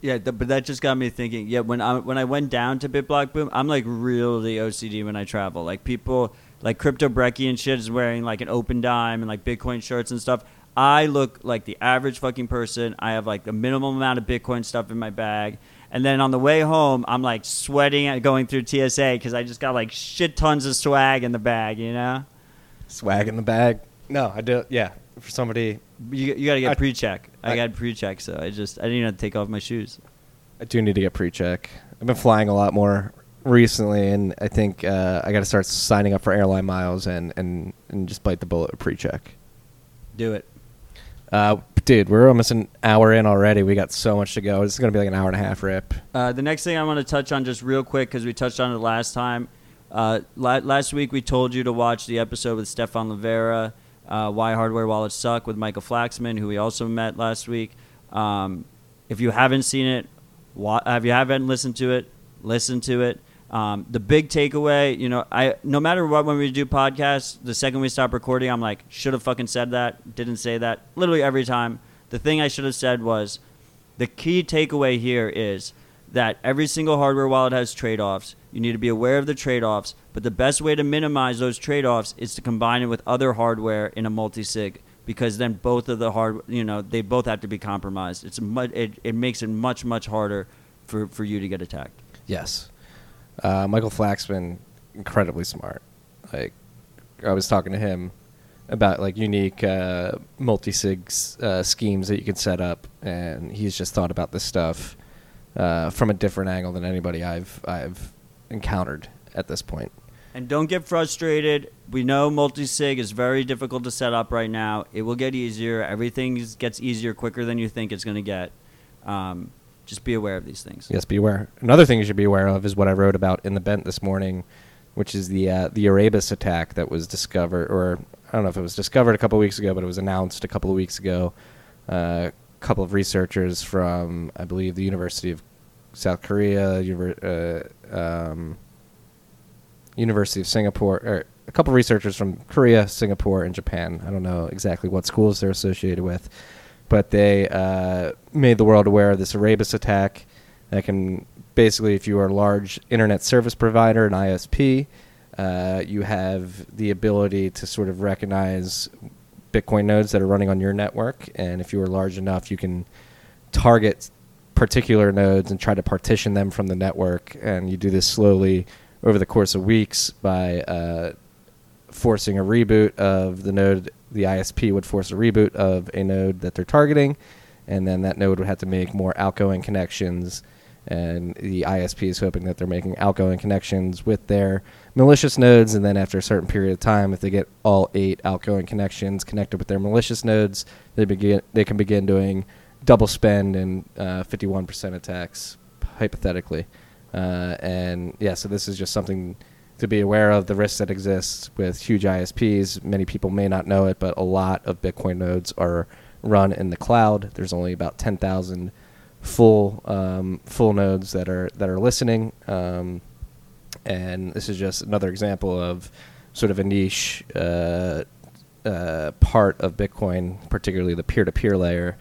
yeah, th- but that just got me thinking. Yeah, when I when I went down to BitBlock Boom, I'm like really OCD when I travel. Like people like Crypto Brecky and shit is wearing like an Opendime and like Bitcoin shirts and stuff. I look like the average fucking person. I have like the minimum amount of Bitcoin stuff in my bag. And then on the way home, I'm like sweating at going through TSA because I just got like shit tons of swag in the bag, you know? Swag in the bag. No, I do. Yeah, for somebody, You, you got to get I- pre-check. I, I- got pre-check, so I just I didn't even have to take off my shoes. I do need to get pre-check. I've been flying a lot more recently, and I think uh, I got to start signing up for airline miles and, and, and just bite the bullet with pre-check. Do it. Uh, dude, we're almost an hour in already. We got so much to go. This is gonna be like an hour and a half rip. Uh, the next thing I want to touch on just real quick because we touched on it last time. Uh, la- last week we told you to watch the episode with Stephan Livera, uh, "Why Hardware Wallets Suck" with Michael Flaxman, who we also met last week. Um, if you haven't seen it, wa- if you haven't listened to it, listen to it. Um, the big takeaway, you know, I no matter what when we do podcasts, the second we stop recording, I'm like, should have fucking said that, didn't say that. Literally every time. The thing I should have said was, the key takeaway here is that every single hardware wallet has trade-offs. You need to be aware of the trade-offs, but the best way to minimize those trade-offs is to combine it with other hardware in a multi-sig because then both of the hard, you know, they both have to be compromised. It's mu- it, it makes it much much harder for, for you to get attacked. Yes, uh, Michael Flaxman, incredibly smart. Like, I was talking to him about like unique uh, multi-sig uh, schemes that you can set up, and he's just thought about this stuff uh, from a different angle than anybody I've I've encountered at this point. And don't get frustrated. We know multi-sig is very difficult to set up right now. It will get easier. Everything gets easier quicker than you think it's going to get. Um, just be aware of these things. Yes, be aware. Another thing you should be aware of is what I wrote about in the Bent this morning, which is the uh, the Erebus attack that was discovered, or I don't know if it was discovered a couple weeks ago, but it was announced a couple of weeks ago. Uh, a couple of researchers from, I believe, the University of South Korea, uh, um, University of Singapore, or a couple researchers from Korea, Singapore, and Japan. I don't know exactly what schools they're associated with, but they uh, made the world aware of this Erebus attack that can basically, if you are a large internet service provider, an ISP, uh, you have the ability to sort of recognize Bitcoin nodes that are running on your network, and if you are large enough, you can target particular nodes and try to partition them from the network. And you do this slowly over the course of weeks by uh, forcing a reboot of the node. The ISP would force a reboot of a node that they're targeting, and then that node would have to make more outgoing connections. And the ISP is hoping that they're making outgoing connections with their malicious nodes, and then after a certain period of time, if they get all eight outgoing connections connected with their malicious nodes, they begin they can begin doing double spend and uh, 51% attacks, hypothetically. Uh, and yeah, so this is just something to be aware of the risks that exist with huge ISPs. Many people may not know it, but a lot of Bitcoin nodes are run in the cloud. There's only about 10,000 full um, full nodes that are that are listening. Um, and this is just another example of sort of a niche uh, uh, part of Bitcoin, particularly the peer-to-peer layer,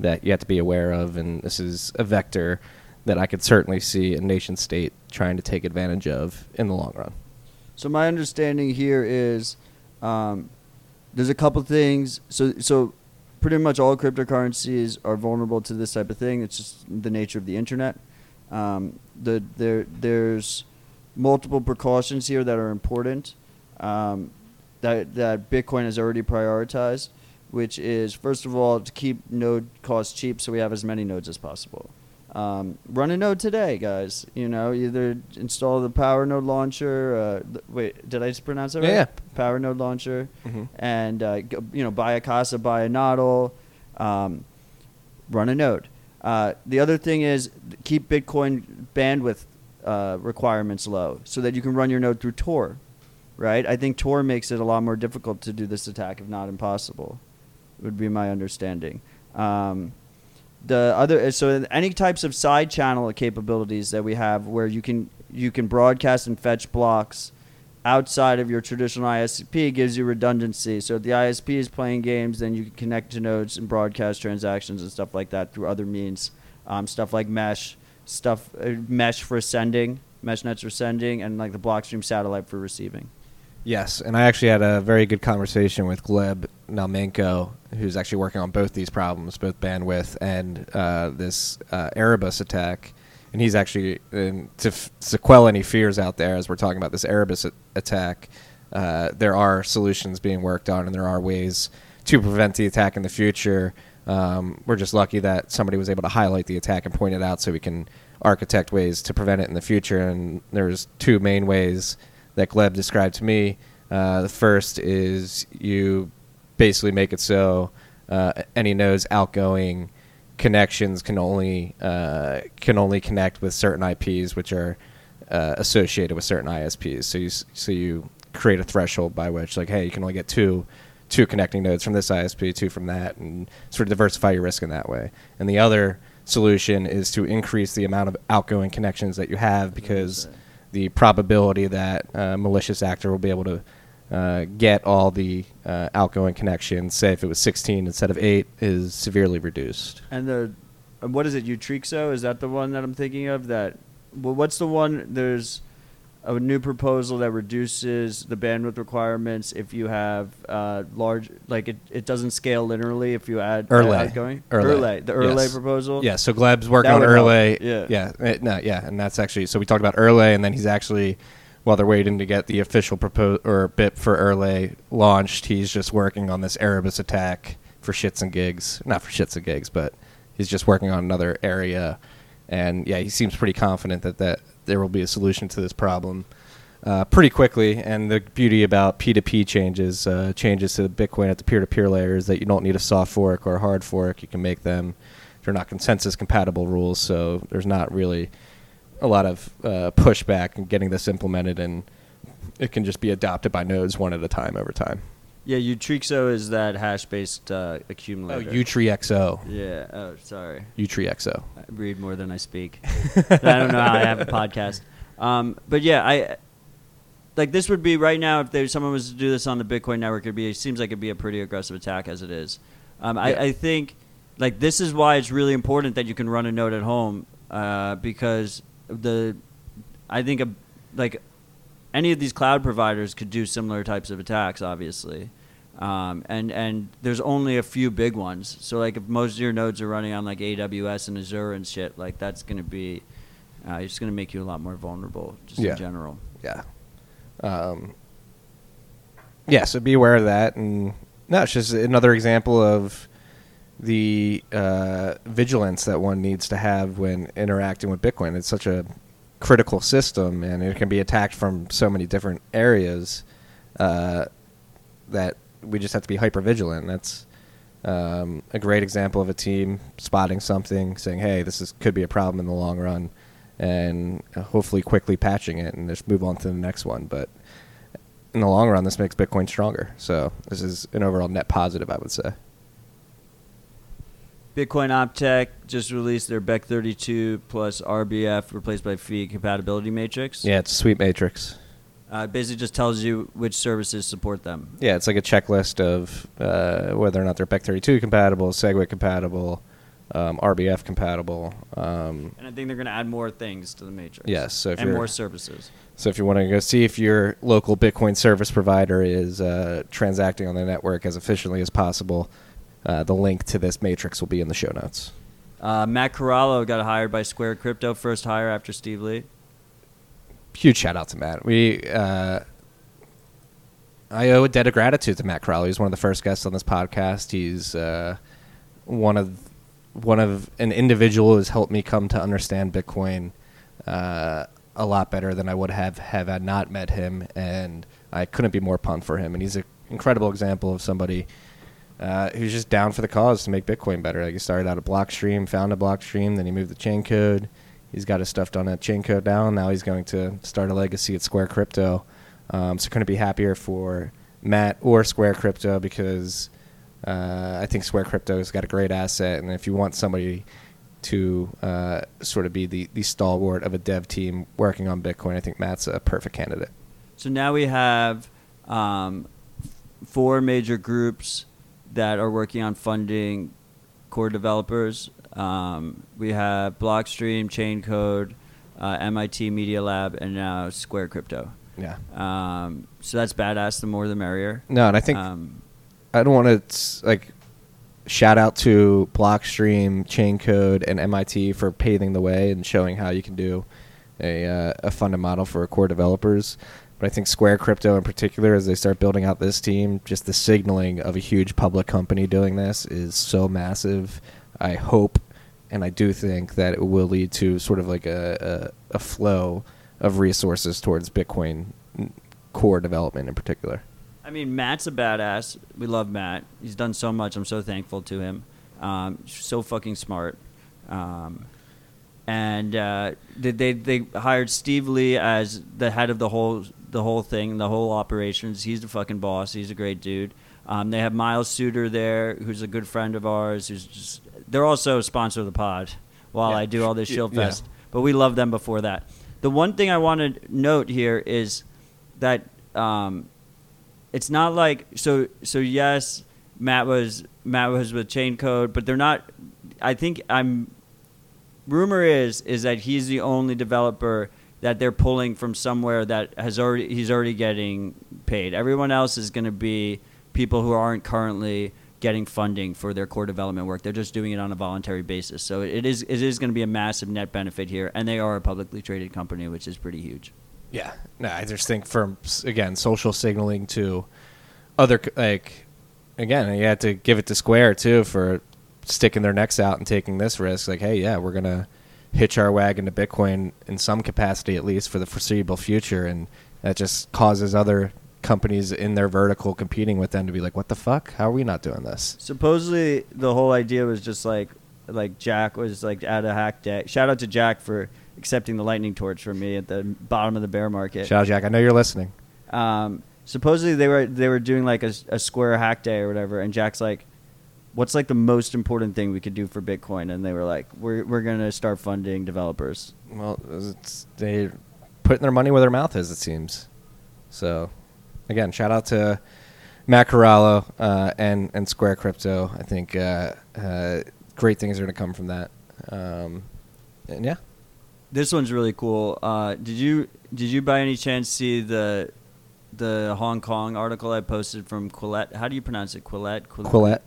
that you have to be aware of. And this is a vector that I could certainly see a nation state trying to take advantage of in the long run. So my understanding here is um, there's a couple things. So so pretty much all cryptocurrencies are vulnerable to this type of thing. It's just the nature of the internet. Um, the there there's multiple precautions here that are important um, that that Bitcoin has already prioritized, which is first of all to keep node costs cheap, so we have as many nodes as possible. Um, run a node today, guys. You know, either install the Power Node launcher. Uh, th- wait, did I just pronounce that right? Yeah. Power Node launcher, Mhm. and uh, go, you know, buy a Casa, buy a Nodl, um, run a node. Uh, the other thing is keep Bitcoin bandwidth uh, requirements low, so that you can run your node through Tor. Right? I think Tor makes it a lot more difficult to do this attack, if not impossible. Would be my understanding. Um, the other so any types of side channel capabilities that we have where you can you can broadcast and fetch blocks outside of your traditional ISP gives you redundancy. So if the ISP is playing games, then you can connect to nodes and broadcast transactions and stuff like that through other means. Um, stuff like mesh, stuff uh, mesh for sending, mesh nets for sending, and like the Blockstream satellite for receiving. Yes, and I actually had a very good conversation with Gleb Naumenko, who's actually working on both these problems, both bandwidth and uh, this uh, Erebus attack. And he's actually and to, f- to quell any fears out there as we're talking about this Erebus a- attack. Uh, there are solutions being worked on, and there are ways to prevent the attack in the future. Um, we're just lucky that somebody was able to highlight the attack and point it out, so we can architect ways to prevent it in the future. And there's two main ways that Gleb described to me. Uh, the first is you basically make it so uh, any node's outgoing connections can only uh, can only connect with certain IPs, which are uh, associated with certain ISPs. So you so you create a threshold by which, like, hey, you can only get two two connecting nodes from this ISP, two from that, and sort of diversify your risk in that way. And the other solution is to increase the amount of outgoing connections that you have because the probability that a malicious actor will be able to uh, get all the uh, outgoing connections, say if it was 16 instead of 8, is severely reduced. And the uh, what is it? Utreexo is that the one that I'm thinking of? That well, what's the one? There's a new proposal that reduces the bandwidth requirements if you have uh, large, like it, it doesn't scale linearly if you add Erlay. uh, outgoing. Erlay. Erlay, the Erlay Yes. proposal. Yeah, so Gleb's working That on would help. Erlay. Yeah. yeah, eh, no, yeah, and that's actually so we talked about Erlay, and then he's actually while they're waiting to get the official propose or bit for Erlay launched, he's just working on this Erebus attack for shits and gigs, not for shits and gigs, but he's just working on another area, and yeah, he seems pretty confident that that there will be a solution to this problem. Uh, pretty quickly, and the beauty about P2P changes, uh, changes to Bitcoin at the peer-to-peer layer is that you don't need a soft fork or a hard fork. You can make them they're not consensus compatible rules, so there's not really a lot of uh, pushback in getting this implemented, and it can just be adopted by nodes one at a time over time. Yeah, Utreexo is that hash-based uh, accumulator. Oh. Utreexo. Yeah. Oh, sorry. Utreexo. I read more than I speak. I don't know how I have a podcast. Um, but yeah, I like this would be right now if there's someone was to do this on the Bitcoin network. It'd be it seems like it'd be a pretty aggressive attack as it is. Um, Yeah. I, I think like this is why it's really important that you can run a node at home uh, because the I think a, like any of these cloud providers could do similar types of attacks, obviously. Um, and and there's only a few big ones. So like if most of your nodes are running on like AWS and Azure and shit, like that's gonna be uh, it's gonna make you a lot more vulnerable just Yeah. in general. Yeah. Um, yeah, so be aware of that. And no, it's just another example of the uh, vigilance that one needs to have when interacting with Bitcoin. It's such a critical system and it can be attacked from so many different areas uh, that we just have to be hyper vigilant. That's um, a great example of a team spotting something, saying, "Hey, this is could be a problem in the long run," and hopefully quickly patching it and just move on to the next one. But in the long run, this makes Bitcoin stronger. So this is an overall net positive, I would say. Bitcoin Optech just released their bech32 plus RBF replaced by Fee compatibility matrix. Yeah, it's a sweet matrix. Uh, it basically just tells you which services support them. Yeah, it's like a checklist of uh, whether or not they're bech32 compatible, Segwit compatible, um, RBF compatible. Um, And I think they're going to add more things to the matrix. Yes, so if and more services. So if you want to go see if your local Bitcoin service provider is uh, transacting on the network as efficiently as possible, uh, the link to this matrix will be in the show notes. Uh, Matt Corallo got hired by Square Crypto, first hire after Steve Lee. Huge shout out to Matt. We uh, I owe a debt of gratitude to Matt Corallo. He's one of the first guests on this podcast. He's uh, one of one of an individual who has helped me come to understand Bitcoin uh, a lot better than I would have have I not met him, and I couldn't be more pumped for him. And he's an incredible example of somebody uh, who's just down for the cause to make Bitcoin better. Like he started out at Blockstream, found a Blockstream, then he moved the Chain Code. He's got his stuff done at Chain Code now. Now he's going to start a legacy at Square Crypto. Um, so couldn't be happier for Matt or Square Crypto because uh, I think Square Crypto has got a great asset, and if you want somebody to uh, sort of be the, the stalwart of a dev team working on Bitcoin, I think Matt's a perfect candidate. So now we have um, four major groups that are working on funding core developers. Um, we have Blockstream, Chaincode, uh, MIT Media Lab, and now Square Crypto. Yeah. Um, so that's badass. The more, the merrier. No, and I think Um, I don't want to like shout out to Blockstream, Chaincode, and MIT for paving the way and showing how you can do a uh, a funded model for core developers. But I think Square Crypto in particular, as they start building out this team, just the signaling of a huge public company doing this is so massive. I hope and I do think that it will lead to sort of like a, a, a flow of resources towards Bitcoin core development in particular. I mean, Matt's a badass. We love Matt. He's done so much. I'm so thankful to him. Um, so fucking smart. Um, and uh, they, they they hired Steve Lee as the head of the whole the whole thing, the whole operations. He's the fucking boss. He's a great dude. Um, they have Miles Suter there, who's a good friend of ours. Who's just they're also a sponsor of the pod while Yeah. I do all this Yeah. Shield Fest. But we love them before that. The one thing I want to note here is that um, it's not like so so yes matt was matt was with chain code but they're not i think i'm rumor is is that he's the only developer that they're pulling from somewhere that has already he's already getting paid. Everyone else is going to be people who aren't currently getting funding for their core development work. They're just doing it on a voluntary basis. So it is it is going to be a massive net benefit here and they are a publicly traded company which is pretty huge. Yeah, no, I just think from again social signaling to other like again you had to give it to Square too for sticking their necks out and taking this risk. Like, hey, yeah, we're gonna hitch our wagon to Bitcoin in some capacity at least for the foreseeable future, and that just causes other companies in their vertical competing with them to be like, what the fuck? How are we not doing this? supposedly the whole idea was just like like Jack was like at a hack day. Shout out to Jack for accepting the lightning torch from me at the bottom of the bear market. Shout out, Jack. I know you're listening. Um, supposedly they were they were doing like a, a Square Hack Day or whatever, and Jack's like, "What's like the most important thing we could do for Bitcoin?" And they were like, "We're we're gonna start funding developers." Well, it's, they putting their money where their mouth is. It seems. So, again, shout out to Matt Corallo uh, and and Square Crypto. I think uh, uh, great things are going to come from that. Um, and yeah, This one's really cool. Uh, did you did you by any chance see the the Hong Kong article I posted from Quillette? How do you pronounce it? Quillette. Quillette. Quillette.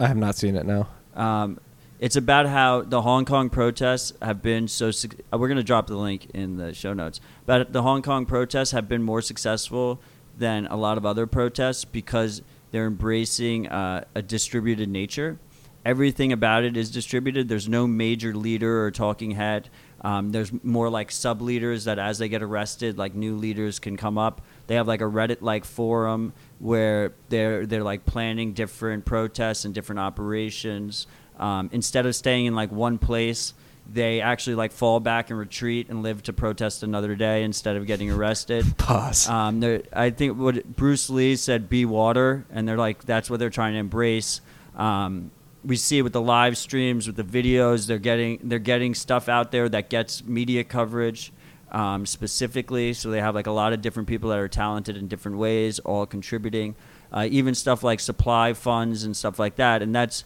I have not seen it. now. Um, it's about how the Hong Kong protests have been so. suc- uh, We're going to drop the link in the show notes. But the Hong Kong protests have been more successful than a lot of other protests because they're embracing uh, a distributed nature. Everything about it is distributed. There's no major leader or talking head. Um, there's more like sub leaders that, as they get arrested, like new leaders can come up. They have like a Reddit like forum where they're they're like planning different protests and different operations. Um, instead of staying in like one place, they actually like fall back and retreat and live to protest another day instead of getting arrested. Pause. Um, I think what Bruce Lee said, "Be water," and they're like that's what they're trying to embrace. Um, we see it with the live streams, with the videos. They're getting they're getting stuff out there that gets media coverage um, specifically. So they have like a lot of different people that are talented in different ways, all contributing. Uh, even stuff like supply funds and stuff like that. And that's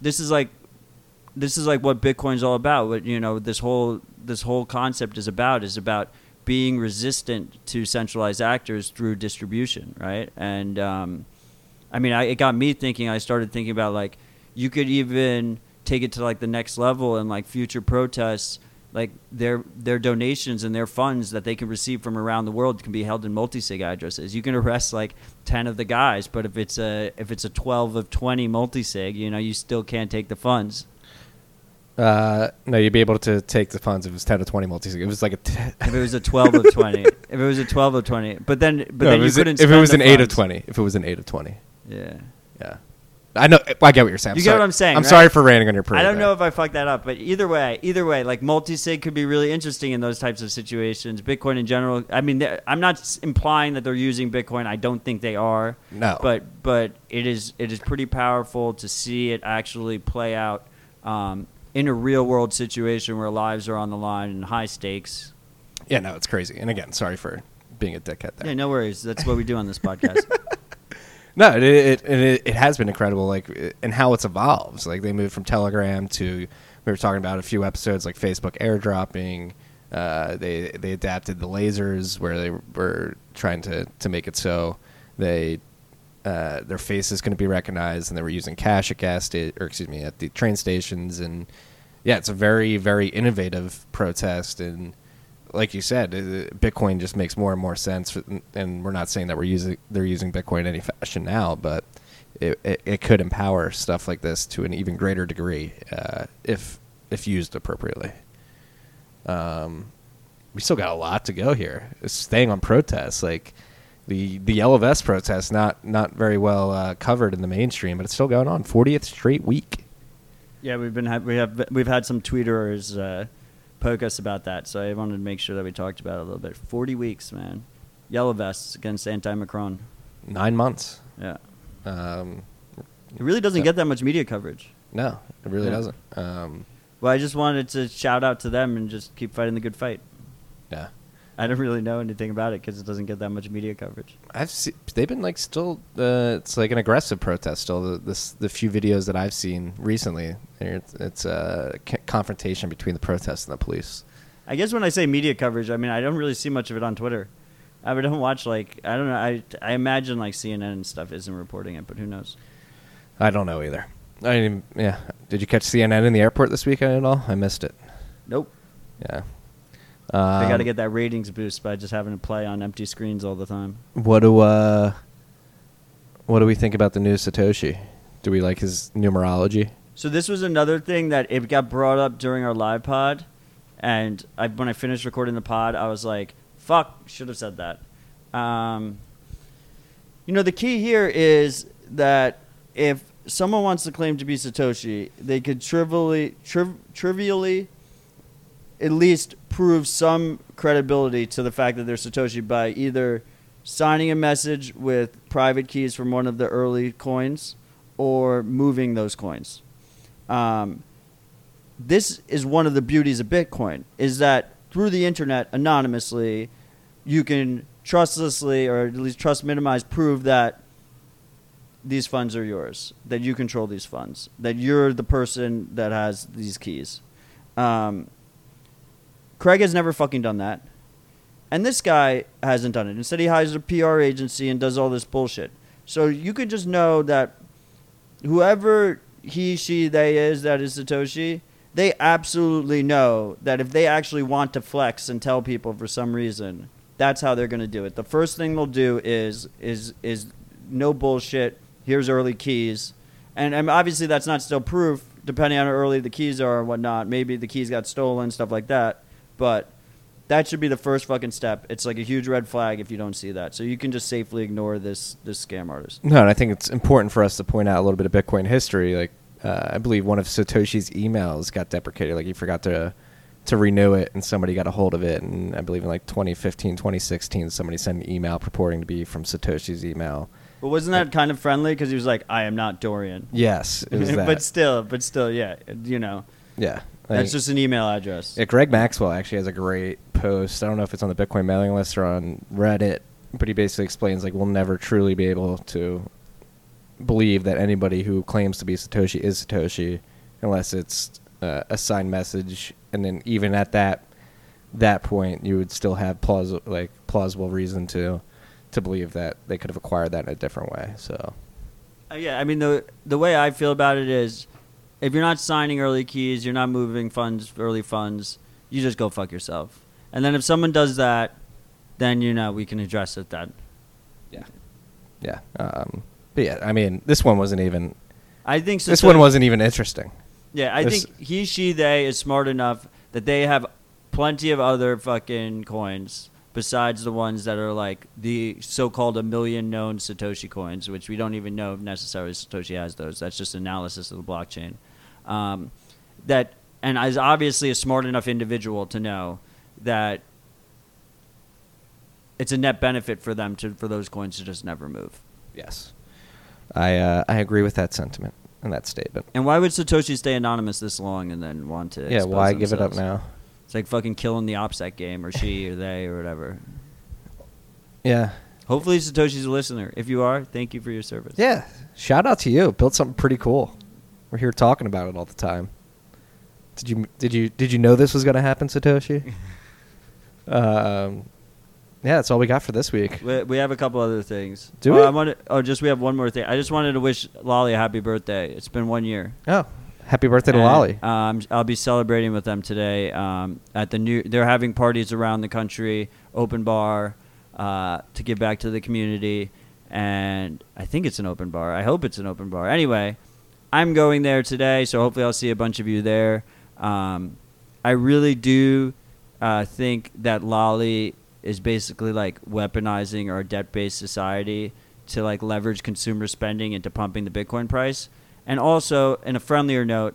this is like this is like what Bitcoin's all about. What you know, this whole this whole concept is about is about being resistant to centralized actors through distribution, right? And um, I mean, I, it got me thinking. I started thinking about like you could even take it to like the next level and like future protests. Like their their donations and their funds that they can receive from around the world can be held in multi-sig addresses. You can arrest like ten of the guys, but if it's a if it's a twelve of twenty multi-sig, you know, you still can't take the funds. Uh, no, you'd be able to take the funds if it was ten to twenty multi sig. If It was like a. T- If it was a twelve of twenty, if it was a twelve of twenty, but then but No, then you couldn't. if it was an eight of twenty. If it was an eight of twenty. Yeah. Yeah. I know. I get what you're saying. I'm You get sorry- what I'm saying, I'm right? sorry for ranting on your. I don't there. know if I fucked that up, but either way, either way, like multi-sig could be really interesting in those types of situations. Bitcoin in general. I mean, I'm not implying that they're using Bitcoin. I don't think they are. No. But but it is it is pretty powerful to see it actually play out um, in a real world situation where lives are on the line and high stakes. Yeah, no, it's crazy. And again, sorry for being a dickhead there. Yeah, no worries. That's what we do on this podcast. No, it it, it it has been incredible, like and how it's evolved. Like they moved from Telegram to we were talking about a few episodes like Facebook airdropping. Uh, they they adapted the lasers where they were trying to to make it so they uh, their face is going to be recognized, and they were using cash at gas sta- or excuse me at the train stations, and yeah, it's a very very innovative protest and like you said, uh, Bitcoin just makes more and more sense. And we're not saying that we're using they're using Bitcoin in any fashion now, but it, it, it could empower stuff like this to an even greater degree uh, if if used appropriately. Um, we still got a lot to go here. Staying on protests, like the the Yellow protest, not not very well uh, covered in the mainstream, but it's still going on. Fortieth straight week. yeah, we've been ha- we have we've had some tweeters uh, poke us about that, so I wanted to make sure that we talked about it a little bit. Forty weeks, man. Yellow vests against anti-Macron. Nine months. Yeah, Um, it really doesn't get that much media coverage. no, it really Yeah. doesn't. Um, Well, I just wanted to shout out to them and just keep fighting the good fight. yeah. I don't really know anything about it because it doesn't get that much media coverage. I've seen they've been like still uh, it's like an aggressive protest still the, this the few videos that I've seen recently it's, it's a c- confrontation between the protests and the police I guess when I say media coverage, I mean I don't really see much of it on Twitter. I don't watch like I don't know. I I imagine like CNN and stuff isn't reporting it, but who knows? I don't know either I mean, yeah did you catch CNN in the airport this weekend at all I missed it Nope. yeah they got to Um, get that ratings boost by just having to play on empty screens all the time. what do uh what do we think about the new Satoshi do we like his numerology So this was another thing that it got brought up during our live pod, and I, when I finished recording the pod, I was like, "Fuck, should have said that." Um, you know, the key here is that if someone wants to claim to be Satoshi, they could trivially, triv- trivially, at least prove some credibility to the fact that they're Satoshi by either signing a message with private keys from one of the early coins or moving those coins. Um, this is one of the beauties of Bitcoin is that through the internet anonymously, you can trustlessly or at least trust minimize prove that these funds are yours, that you control these funds, that you're the person that has these keys. Um, Craig has never fucking done that. And this guy hasn't done it. Instead, he hires a PR agency and does all this bullshit. So you could just know that whoever he, she, they is that is Satoshi, they absolutely know that if they actually want to flex and tell people for some reason, that's how they're going to do it. The first thing they'll do is is is no bullshit. Here's early keys, and, and obviously that's not still proof. Depending on how early the keys are and whatnot, maybe the keys got stolen, stuff like that. But that should be the first fucking step. It's like a huge red flag if you don't see that. So you can just safely ignore this this scam artist. No, and I think it's important for us to point out a little bit of Bitcoin history. Like, uh, I believe one of Satoshi's emails got deprecated. Like, he forgot to to renew it, and somebody got a hold of it. And I believe in like 2015, 2016, somebody sent an email purporting to be from Satoshi's email. But wasn't that kind of friendly? Because he was like, "I am not Dorian." Yes, it was that. but still, but still, yeah, you know, yeah, that's just an email address. Yeah, Greg Maxwell actually has a great post. I don't know if it's on the Bitcoin mailing list or on Reddit, but he basically explains like we'll never truly be able to believe that anybody who claims to be Satoshi is Satoshi unless it's uh, a signed message, and then even at that that point, you would still have plausible like plausible reason to to believe that they could have acquired that in a different way. So Uh, yeah, I mean the the way I feel about it is, if you're not signing early keys, you're not moving funds, early funds, you just go fuck yourself. And then if someone does that, then you know we can address it then. yeah, yeah. Um, but yeah, I mean, this one wasn't even. I think This Satoshi- one wasn't even interesting. Yeah, I This- think he, she, they is smart enough that they have plenty of other fucking coins besides the ones that are like the so-called a million known Satoshi coins, which we don't even know if necessarily Satoshi has those. That's just analysis of the blockchain. Um, that and is obviously a smart enough individual to know that it's a net benefit for them to for those coins to just never move. Yes, I uh, I agree with that sentiment and that statement. And why would Satoshi stay anonymous this long and then want to? Yeah, why give it up now? It's like fucking killing the OPSEC game, or she, or they, or whatever. Yeah, Hopefully, Satoshi's a listener. If you are, thank you for your service. yeah. Shout out to you. Built something pretty cool. We're here talking about it all the time. Did you did you did you know this was gonna happen, Satoshi? um, yeah, that's all we got for this week. We, we have a couple other things. Do oh, we? I wanted, oh, just we have one more thing. I just wanted to wish Lolli a happy birthday. It's been one year. Oh, happy birthday to Lolli. Um, I'll be celebrating with them today um, at the new. They're having parties around the country, open bar, uh, to give back to the community, and I think it's an open bar. I hope it's an open bar. Anyway, I'm going there today, so hopefully I'll see a bunch of you there. Um, I really do uh, think that Lolli is basically like weaponizing our debt-based society to like leverage consumer spending into pumping the Bitcoin price. And also, in a friendlier note,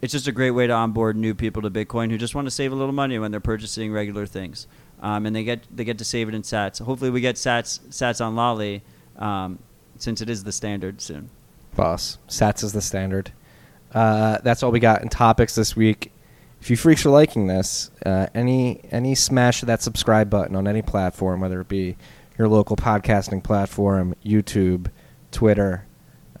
it's just a great way to onboard new people to Bitcoin who just want to save a little money when they're purchasing regular things, um, and they get they get to save it in Sats. Hopefully, we get Sats Sats on Lolli, um, since it is the standard soon. Boss, Sats is the standard. Uh, that's all we got in topics this week. If you freaks are liking this, uh, any any smash that subscribe button on any platform, whether it be your local podcasting platform, YouTube, Twitter,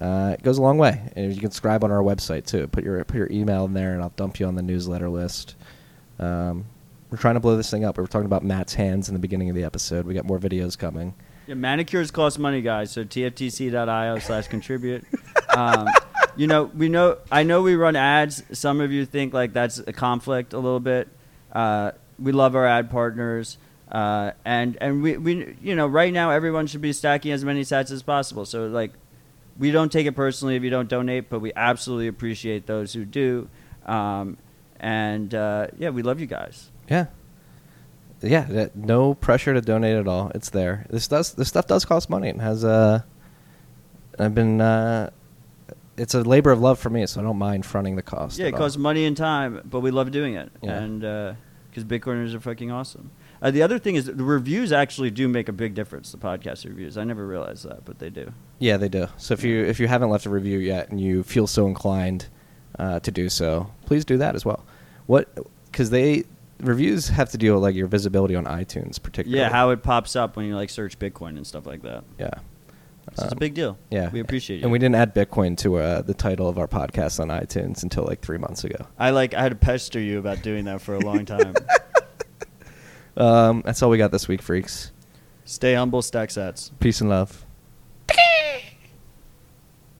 uh, it goes a long way. And you can subscribe on our website too. Put your put your email in there, and I'll dump you on the newsletter list. Um, we're trying to blow this thing up. We were talking about Matt's hands in the beginning of the episode. We got more videos coming. Yeah, manicures cost money, guys. So tftc.io slash contribute. Um, you know, we know. I know we run ads. Some of you think like that's a conflict a little bit. Uh, we love our ad partners, uh, and and we, we you know right now everyone should be stacking as many sats as possible. So like, we don't take it personally if you don't donate, but we absolutely appreciate those who do. Um, and uh, yeah, we love you guys. Yeah. Yeah, that, no pressure to donate at all. It's there. This does this stuff does cost money and has uh I've been uh it's a labor of love for me, so I don't mind fronting the cost. Yeah, it all. costs money and time, but we love doing it, Yeah. and because Bitcoiners are fucking awesome. Uh, the other thing is the reviews actually do make a big difference. The podcast reviews. I never realized that, but they do. Yeah, they do. So if you if you haven't left a review yet and you feel so inclined uh, to do so, please do that as well. What because they reviews have to deal with like your visibility on iTunes, particularly. Yeah, how it pops up when you like search Bitcoin and stuff like that. Yeah. So it's a Um, big deal. Yeah, we appreciate you. And we didn't add Bitcoin to uh, the title of our podcast on iTunes until like three months ago. I like. I had to pester you about doing that for a long time. Um, that's all we got this week, freaks. Stay humble, stack sats. Peace and love.